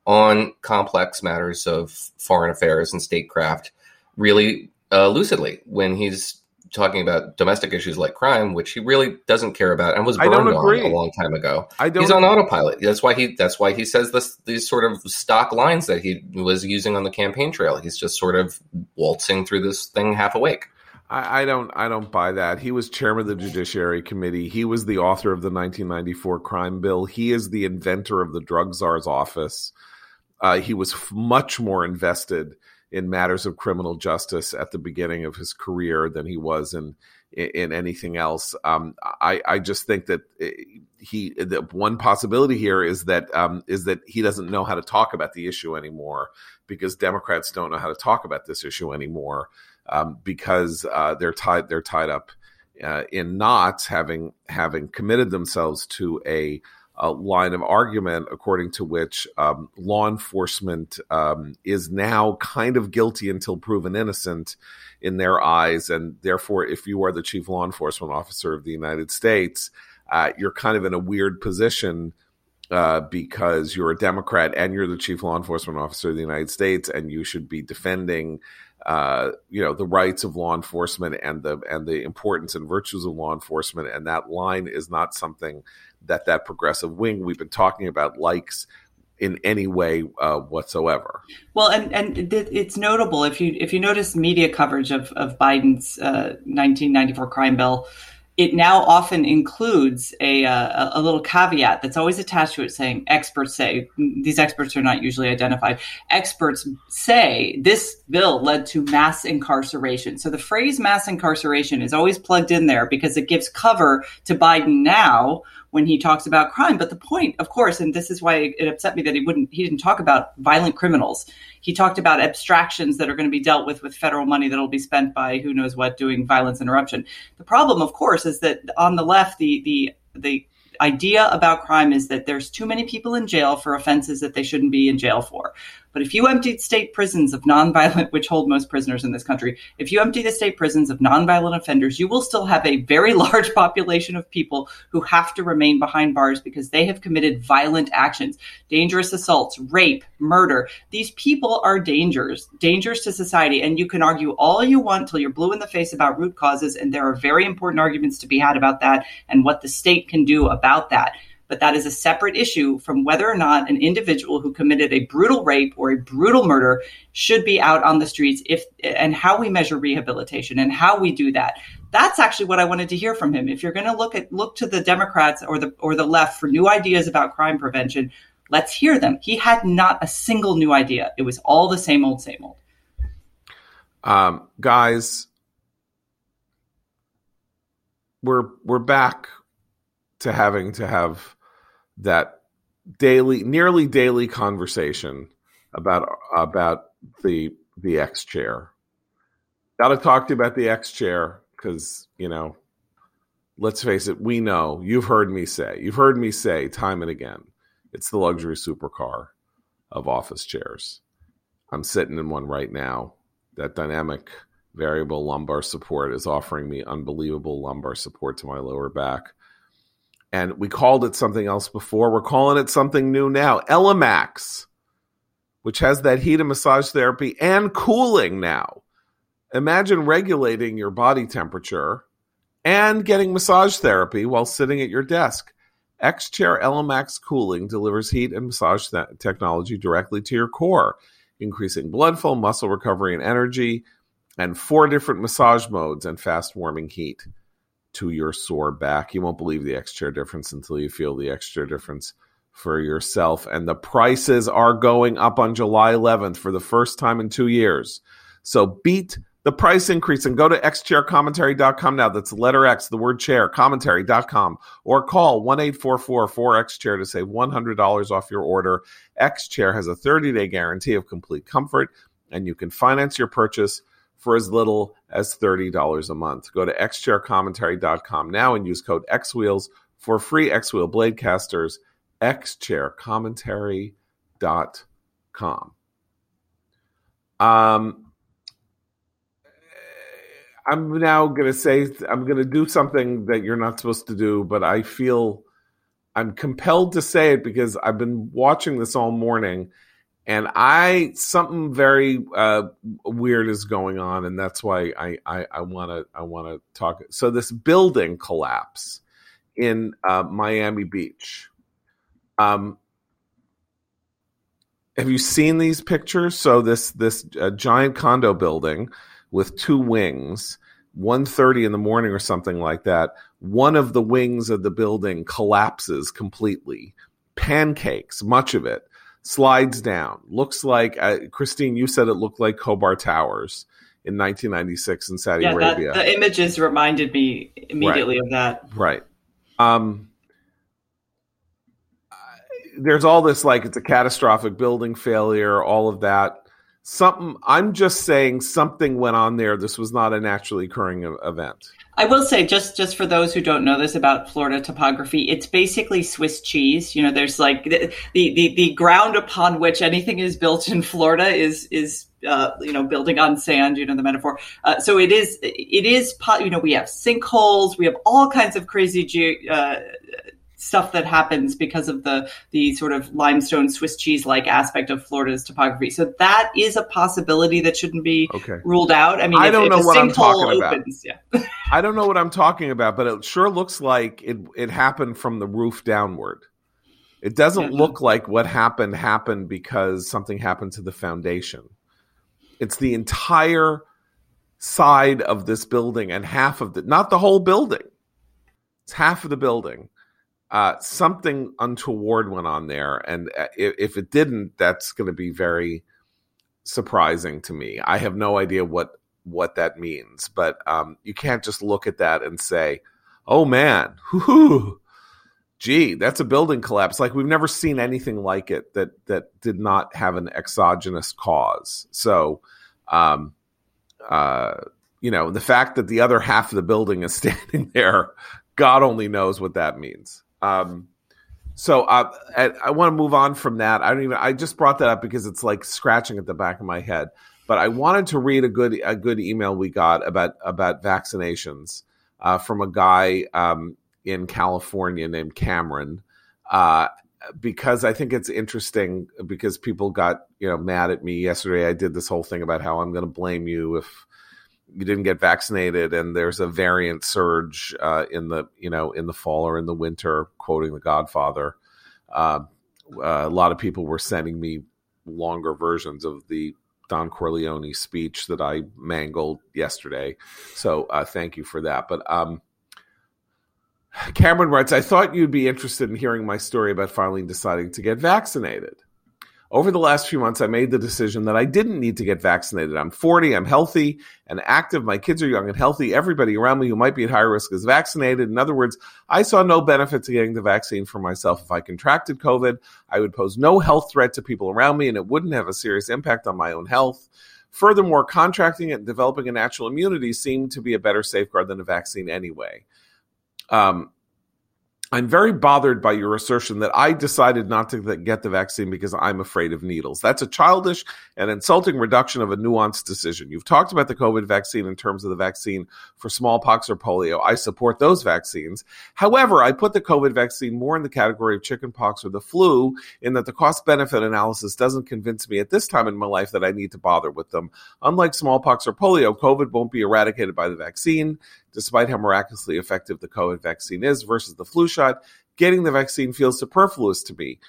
on complex matters of foreign affairs and statecraft really uh, lucidly when he's talking about domestic issues like crime, which he really doesn't care about and was burned on a long time ago. I don't He's on autopilot. That's why he that's why he says this these sort of stock lines that he was using on the campaign trail. He's just sort of waltzing through this thing half awake. I, I don't I don't buy that. He was chairman of the Judiciary Committee. He was the author of the 1994 crime bill. He is the inventor of the drug czar's office. Uh, he was f- much more invested in matters of criminal justice at the beginning of his career than he was in in, anything else. Um, I, I just think that eh, he the one possibility here is that um, is that he doesn't know how to talk about the issue anymore because Democrats don't know how to talk about this issue anymore um, because uh, they're tied they're tied up uh, in knots having having committed themselves to a uh, line of argument according to which um, law enforcement um, is now kind of guilty until proven innocent in their eyes. And therefore, if you are the chief law enforcement officer of the United States, uh, you're kind of in a weird position. Uh, because you're a Democrat and you're the chief law enforcement officer of the United States, and you should be defending uh, you know the rights of law enforcement and the and the importance and virtues of law enforcement and that line is not something that that progressive wing we've been talking about likes in any way uh, whatsoever. Well, and and it's notable if you if you notice media coverage of of Biden's uh, 1994 crime bill it now often includes a, uh, a little caveat that's always attached to it saying experts say these experts are not usually identified. Experts say this bill led to mass incarceration. So the phrase mass incarceration is always plugged in there because it gives cover to biden now when he talks about crime. But the point, of course, and this is why it upset me that he wouldn't, he didn't talk about violent criminals. He talked about abstractions that are going to be dealt with with federal money that will be spent by who knows what doing violence interruption. The problem, of course, is that on the left, the the the idea about crime is that there's too many people in jail for offenses that they shouldn't be in jail for. But if you emptied state prisons of nonviolent, which hold most prisoners in this country, if you empty the state prisons of nonviolent offenders, you will still have a very [LAUGHS] large population of people who have to remain behind bars because they have committed violent actions, dangerous assaults, rape, murder. These people are dangers, dangers to society. And you can argue all you want till you're blue in the face about root causes. And there are very important arguments to be had about that and what the state can do about that but that is a separate issue from whether or not an individual who committed a brutal rape or a brutal murder should be out on the streets if and how we measure rehabilitation and how we do that. That's actually what I wanted to hear from him. If you're going to look at look to the democrats or the or the left for new ideas about crime prevention let's hear them. He had not a single new idea. It was all the same old same old. Um, guys we're we're back to having to have that daily, nearly daily conversation about about the the X chair. Got to talk to you about the X chair because you know, let's face it, we know you've heard me say, you've heard me say time and again, it's the luxury supercar of office chairs. I'm sitting in one right now. That dynamic variable lumbar support is offering me unbelievable lumbar support to my lower back and we called it something else before. We're calling it something new now. ELEMAX, which has that heat and massage therapy and cooling now. Imagine regulating your body temperature and getting massage therapy while sitting at your desk. X Chair EleMax Cooling delivers heat and massage th- technology directly to your core, increasing blood flow, muscle recovery, and energy, and four different massage modes and fast warming heat to your sore back. You won't believe the X Chair difference until you feel the X Chair difference for yourself. And the prices are going up on July 11th for the first time in two years. So beat the price increase and go to xchaircommentary.com now. That's letter X, the word chair, commentary.com, or call 1 844 X Chair to save $100 off your order. X Chair has a 30 day guarantee of complete comfort, and you can finance your purchase for as little as $30 a month. Go to xchaircommentary.com now and use code XWheels for free X Wheel blade casters. xchaircommentary.com. Um, I'm now going to say I'm going to do something that you're not supposed to do, but I feel I'm compelled to say it because I've been watching this all morning, and I something very uh, weird is going on, and that's why I I want to I want to talk. So this building collapse in uh, Miami Beach. Um, have you seen these pictures? So this this uh, giant condo building with two wings 1.30 in the morning or something like that one of the wings of the building collapses completely pancakes much of it slides down. Looks like uh, christine you said it looked like khobar towers in 1996 in saudi yeah, arabia. that, the images reminded me immediately right. of that. Right. Um, there's all this like it's a catastrophic building failure all of that. Something i'm just saying something went on there. This was not a naturally occurring event i will say just just for those who don't know this about florida topography it's basically swiss cheese you know there's like the the the, ground upon which anything is built in florida is is uh, you know, building on sand, you know, the metaphor. Uh, so it is, it is, you know, we have sinkholes, we have all kinds of crazy ge- uh, stuff that happens because of the the sort of limestone Swiss cheese like aspect of Florida's topography. So that is a possibility that shouldn't be okay. ruled out. I mean, I if, don't know what I'm talking opens, about. Yeah. [LAUGHS] I don't know what I'm talking about, but it sure looks like it it happened from the roof downward. It doesn't yeah. look like what happened happened because something happened to the foundation. It's the entire side of this building and half of the not the whole building. It's half of the building uh, something untoward went on there, and uh, if, if it didn't, that's going to be very surprising to me. I have no idea what what that means, but um, you can't just look at that and say, "Oh man, whoo, gee, that's a building collapse." Like we've never seen anything like it that that did not have an exogenous cause. So, um, uh, you know, the fact that the other half of the building is [LAUGHS] standing there, God only knows what that means. Um, so uh, I, I want to move on from that. I don't even. I just brought that up because it's like scratching at the back of my head. But I wanted to read a good a good email we got about about vaccinations uh, from a guy um, in California named Cameron. Uh, because I think it's interesting because people got you know mad at me yesterday. I did this whole thing about how I'm going to blame you if you didn't get vaccinated and there's a variant surge uh, in the you know in the fall or in the winter quoting the godfather. Uh, uh, a lot of people were sending me longer versions of the don corleone speech that i mangled yesterday. So uh, thank you for that. But um, cameron writes i thought you'd be interested in hearing my story about finally deciding to get vaccinated over the last few months, I made the decision that I didn't need to get vaccinated. I'm 40, I'm healthy and active. My kids are young and healthy. Everybody around me who might be at higher risk is vaccinated. In other words, I saw no benefit to getting the vaccine for myself. If I contracted COVID, I would pose no health threat to people around me and it wouldn't have a serious impact on my own health. Furthermore, contracting it and developing a natural immunity seemed to be a better safeguard than a vaccine anyway. Um, I'm very bothered by your assertion that I decided not to get the vaccine because I'm afraid of needles. That's a childish and insulting reduction of a nuanced decision. You've talked about the COVID vaccine in terms of the vaccine for smallpox or polio. I support those vaccines. However, I put the COVID vaccine more in the category of chickenpox or the flu in that the cost benefit analysis doesn't convince me at this time in my life that I need to bother with them. Unlike smallpox or polio, COVID won't be eradicated by the vaccine despite how miraculously effective the COVID vaccine is versus the flu shot, getting the vaccine feels superfluous to me.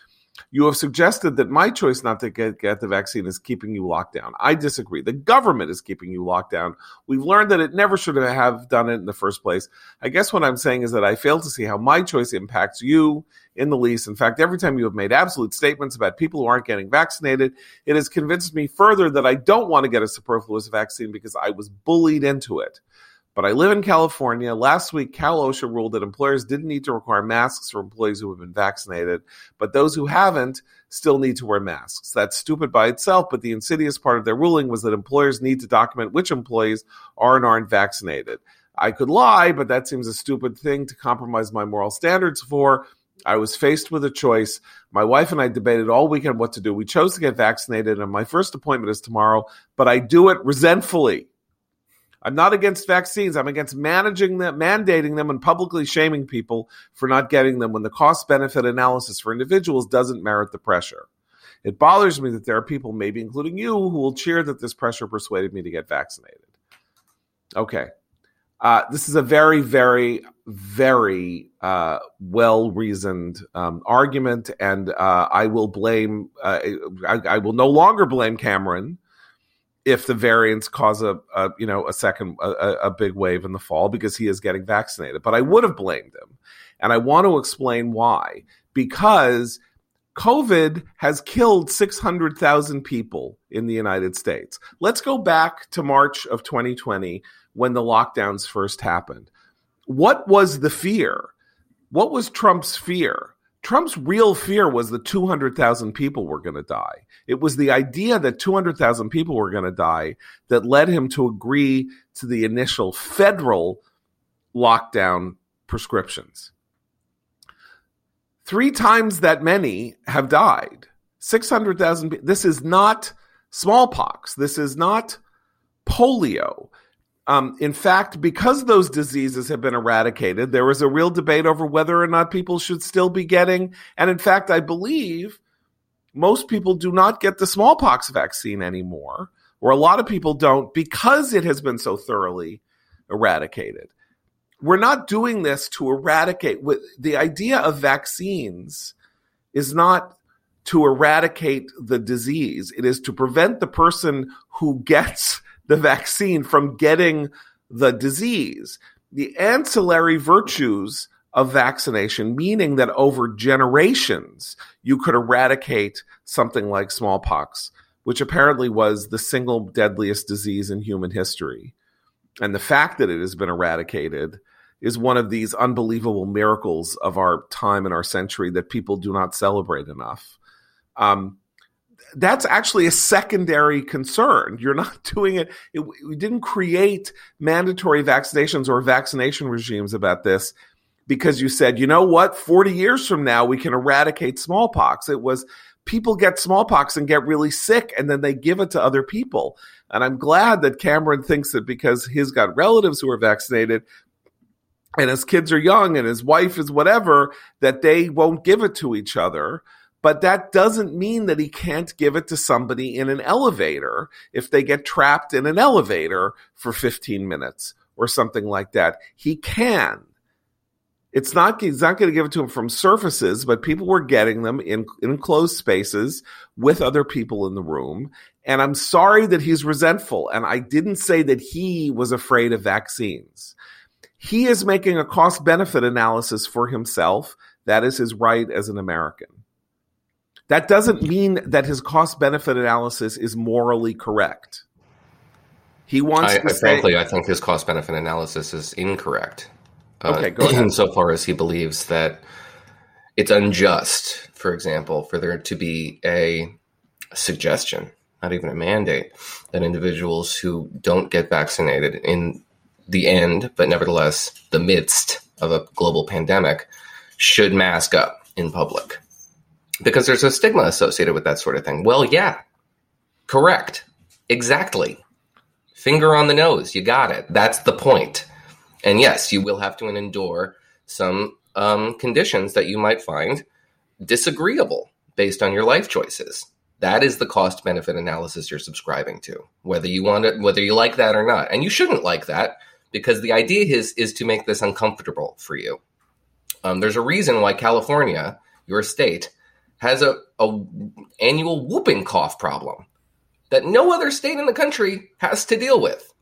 You have suggested that my choice not to get, get the vaccine is keeping you locked down. I disagree. The government is keeping you locked down. We've learned that it never should have done it in the first place. I guess what I'm saying is that I fail to see how my choice impacts you in the least. In fact, every time you have made absolute statements about people who aren't getting vaccinated, it has convinced me further that I don't want to get a superfluous vaccine because I was bullied into it. But I live in California. Last week, Cal OSHA ruled that employers didn't need to require masks for employees who have been vaccinated, but those who haven't still need to wear masks. That's stupid by itself, but the insidious part of their ruling was that employers need to document which employees are and aren't vaccinated. I could lie, but that seems a stupid thing to compromise my moral standards for. I was faced with a choice. My wife and I debated all weekend what to do. We chose to get vaccinated, and my first appointment is tomorrow, but I do it resentfully. I'm not against vaccines. I'm against managing them, mandating them, and publicly shaming people for not getting them when the cost benefit analysis for individuals doesn't merit the pressure. It bothers me that there are people, maybe including you, who will cheer that this pressure persuaded me to get vaccinated. Okay. Uh, this is a very, very, very uh, well reasoned um, argument, and uh, I will blame, uh, I, I, will no longer blame Cameron if the variants cause a, a you know a second a, a, big wave in the fall because he is getting vaccinated. But i would have blamed him. And i want to explain why. Because covid has killed 600,000 people in the united states. Let's go back to march of 2020 when the lockdowns first happened. What was the fear? What was trump's fear Trump's real fear was that 200,000 people were going to die. It was the idea that 200,000 people were going to die that led him to agree to the initial federal lockdown prescriptions. Three times that many have died. 600,000. This is not smallpox. This is not polio. Um, in fact, because those diseases have been eradicated, there was a real debate over whether or not people should still be getting. And in fact, I believe most people do not get the smallpox vaccine anymore, or a lot of people don't because it has been so thoroughly eradicated. We're not doing this to eradicate. With the idea of vaccines is not to eradicate the disease, it is to prevent the person who gets the vaccine from getting the disease. The ancillary virtues of vaccination, meaning that over generations, you could eradicate something like smallpox, which apparently was the single deadliest disease in human history. And the fact that it has been eradicated is one of these unbelievable miracles of our time and our century that people do not celebrate enough. Um, that's actually a secondary concern. You're not [LAUGHS] doing it, it. We didn't create mandatory vaccinations or vaccination regimes about this because you said, you know what, 40 years from now, we can eradicate smallpox. It was people get smallpox and get really sick and then they give it to other people. And I'm glad that Cameron thinks that because he's got relatives who are vaccinated and his kids are young and his wife is whatever, that they won't give it to each other but that doesn't mean that he can't give it to somebody in an elevator if they get trapped in an elevator for 15 minutes or something like that. He can. It's not, he's not going to give it to him from surfaces, but people were getting them in, in enclosed spaces with other people in the room. And I'm sorry that he's resentful. And I didn't say that he was afraid of vaccines. He is making a cost benefit analysis for himself. That is his right as an American. That doesn't mean that his cost benefit analysis is morally correct. He wants I, to I, say, frankly, I think his cost benefit analysis is incorrect. Uh, okay, uh, go ahead. Insofar as he believes that it's unjust, for example, for there to be a suggestion, not even a mandate, that individuals who don't get vaccinated in the end, but nevertheless the midst of a global pandemic, should mask up in public because there's a stigma associated with that sort of thing. Well, yeah, correct. Exactly. Finger on the nose. You got it. That's the point. And yes, you will have to endure some um, conditions that you might find disagreeable based on your life choices. That is the cost benefit analysis you're subscribing to, whether you want it, whether you like that or not. And you shouldn't like that because the idea is is to make this uncomfortable for you. Um, there's a reason why California, your state, has a, a annual whooping cough problem that no other state in the country has to deal with.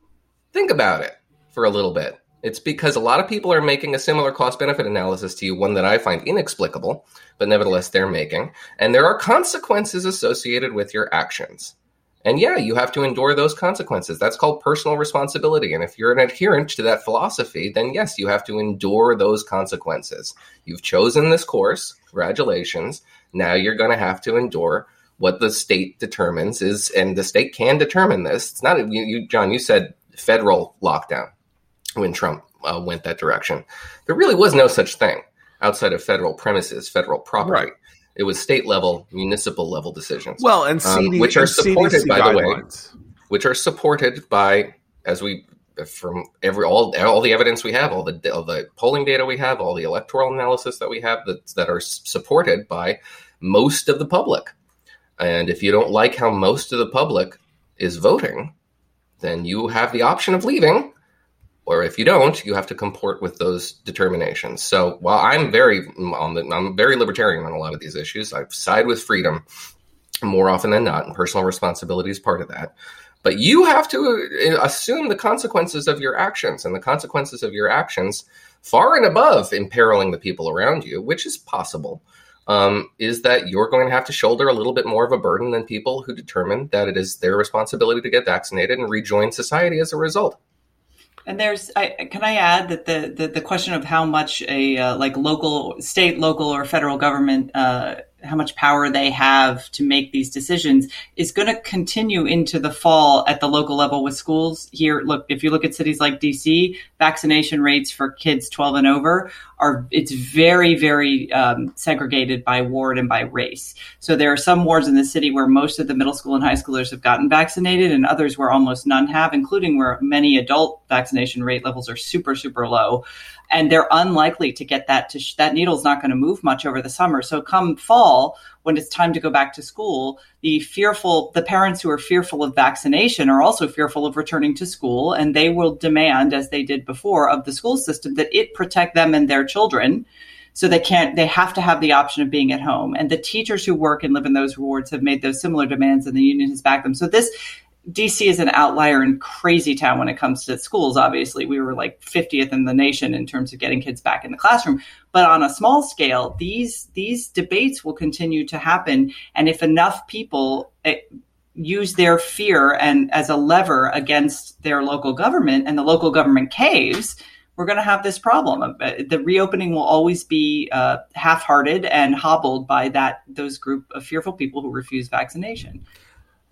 Think about it for a little bit. It's because a lot of people are making a similar cost benefit analysis to you, one that I find inexplicable, but nevertheless they're making. And there are consequences associated with your actions. And yeah, you have to endure those consequences. That's called personal responsibility. And if you're an adherent to that philosophy, then yes, you have to endure those consequences. You've chosen this course. Congratulations. Now you're going to have to endure what the state determines is, and the state can determine this. It's not, you, you John, you said federal lockdown when Trump uh, went that direction. There really was no such thing outside of federal premises, federal property. Right. It was state level, municipal level decisions. Well, and CD, um, which are supported, CDC by guidelines. the way, which are supported by, as we from every all all the evidence we have, all the all the polling data we have, all the electoral analysis that we have that that are supported by most of the public. And if you don't like how most of the public is voting, then you have the option of leaving or if you don't, you have to comport with those determinations. So while I'm very on the, I'm very libertarian on a lot of these issues. I side with freedom more often than not, and personal responsibility is part of that. But you have to uh, assume the consequences of your actions, and the consequences of your actions, far and above imperiling the people around you, which is possible, um, is that you're going to have to shoulder a little bit more of a burden than people who determine that it is their responsibility to get vaccinated and rejoin society as a result. And there's, I, can I add that the, the, the question of how much a uh, like local, state, local, or federal government uh, how much power they have to make these decisions is going to continue into the fall at the local level with schools here. Look if you look at cities like dc vaccination rates for kids 12 and over are it's very very um, segregated by ward and by race. So there are some wards in the city where most of the middle school and high schoolers have gotten vaccinated and others where almost none have including where many adult vaccination rate levels are super super low and they're unlikely to get that to sh- that needle's not going to move much over the summer. So come fall when it's time to go back to school the fearful the parents who are fearful of vaccination are also fearful of returning to school and they will demand as they did before of the school system that it protect them and their children so they can't they have to have the option of being at home. And the teachers who work and live in those wards have made those similar demands and the union has backed them. So this DC is an outlier and crazy town when it comes to schools. Obviously, we were like 50th in the nation in terms of getting kids back in the classroom. But on a small scale, these these debates will continue to happen, and if enough people eh, use their fear and as a lever against their local government, and the local government caves, we're going to have this problem. Uh, the reopening will always be uh, half-hearted and hobbled by that those group of fearful people who refuse vaccination.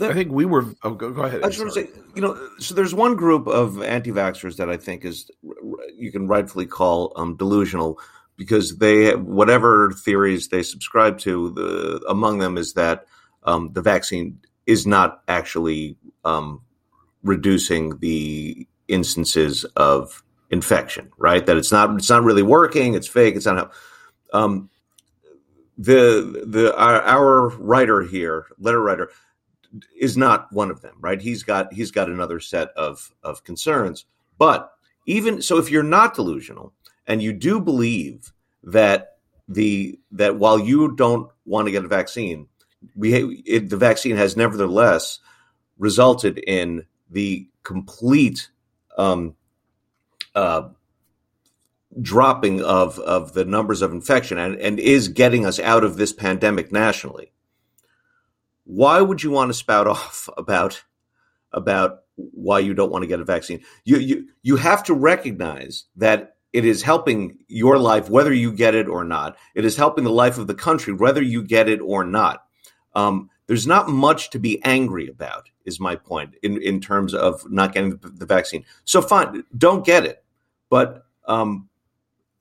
I think we were. Oh, go, go ahead. I just want to say, you know, so there's one group of anti-vaxxers that I think is you can rightfully call um, delusional because they whatever theories they subscribe to. The among them is that um, the vaccine is not actually um, reducing the instances of infection. Right? That it's not. It's not really working. It's fake. It's not. Um, the the our, our writer here, letter writer is not one of them, right? He's got he's got another set of of concerns. But even so, if you're not delusional and you do believe that the that while you don't want to get a vaccine, we it, the vaccine has nevertheless resulted in the complete um, uh, dropping of of the numbers of infection and, and is getting us out of this pandemic nationally why would you want to spout [LAUGHS] off about about why you don't want to get a vaccine? You you you have to recognize that it is helping your life whether you get it or not. It is helping the life of the country whether you get it or not. Um, there's not much to be angry about, is my point in in terms of not getting the, vaccine. So fine, don't get it, but um,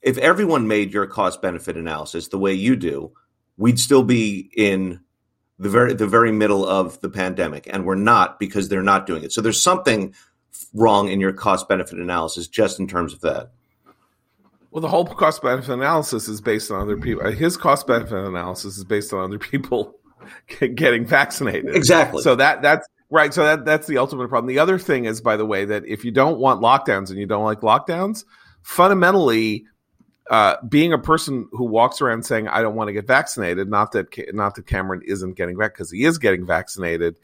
if everyone made your cost benefit analysis the way you do, we'd still be in the very the very middle of the pandemic, and we're not because they're not doing it. So there's something wrong in your cost benefit analysis just in terms of that. Well, the whole cost benefit analysis is based on other people. Uh, his cost benefit analysis is based on other people [LAUGHS] getting vaccinated. Exactly. So that that's right. So that that's the ultimate problem. The other thing is, by the way, that if you don't want lockdowns and you don't like lockdowns, fundamentally, uh, being a person who walks around saying I don't want to get vaccinated, not that not that Cameron isn't getting back because he is getting vaccinated,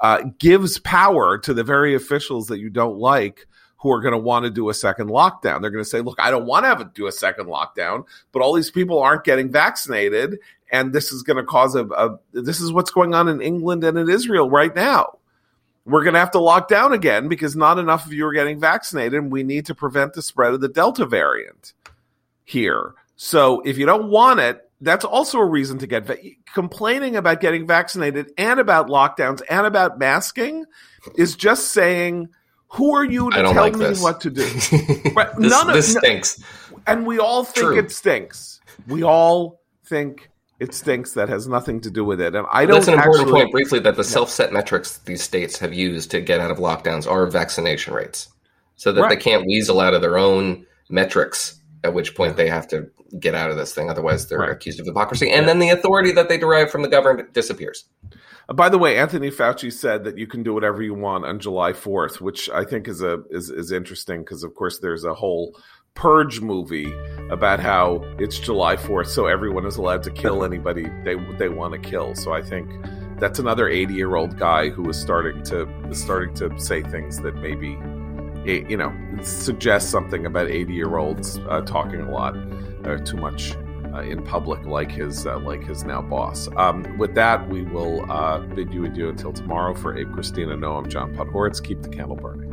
uh, gives power to the very officials that you don't like who are going to want to do a second lockdown. They're going to say, "Look, I don't want to have do a second lockdown, but all these people aren't getting vaccinated, and this is going to cause a, a this is what's going on in England and in Israel right now." we're going to have to lock down again because not enough of you are getting vaccinated and we need to prevent the spread of the Delta variant here. So if you don't want it, that's also a reason to get va- complaining about getting vaccinated and about lockdowns and about masking is just saying who are you to tell like me this. what to do? [LAUGHS] this, None of, this stinks. And we all think True. it stinks. We all think it stinks. That has nothing to do with it. And I don't. That's an important point. Briefly, that the self-set metrics these states have used to get out of lockdowns are vaccination rates, so that right. they can't weasel out of their own metrics. At which point they have to get out of this thing, otherwise they're right. accused of hypocrisy, and yeah. then the authority that they derive from the government disappears. Uh, by the way, Anthony Fauci said that you can do whatever you want on July fourth, which I think is a is is interesting because, of course, there's a whole Purge movie about how it's July 4th, so everyone is allowed to kill anybody they they want to kill. So I think that's another 80 year old guy who is starting to is starting to say things that maybe you know suggest something about 80 year olds uh, talking a lot uh, too much uh, in public like his uh, like his now boss. Um, with that, we will uh, bid you adieu until tomorrow. For Abe Christine, Noah, John Podhoretz. Keep the candle burning.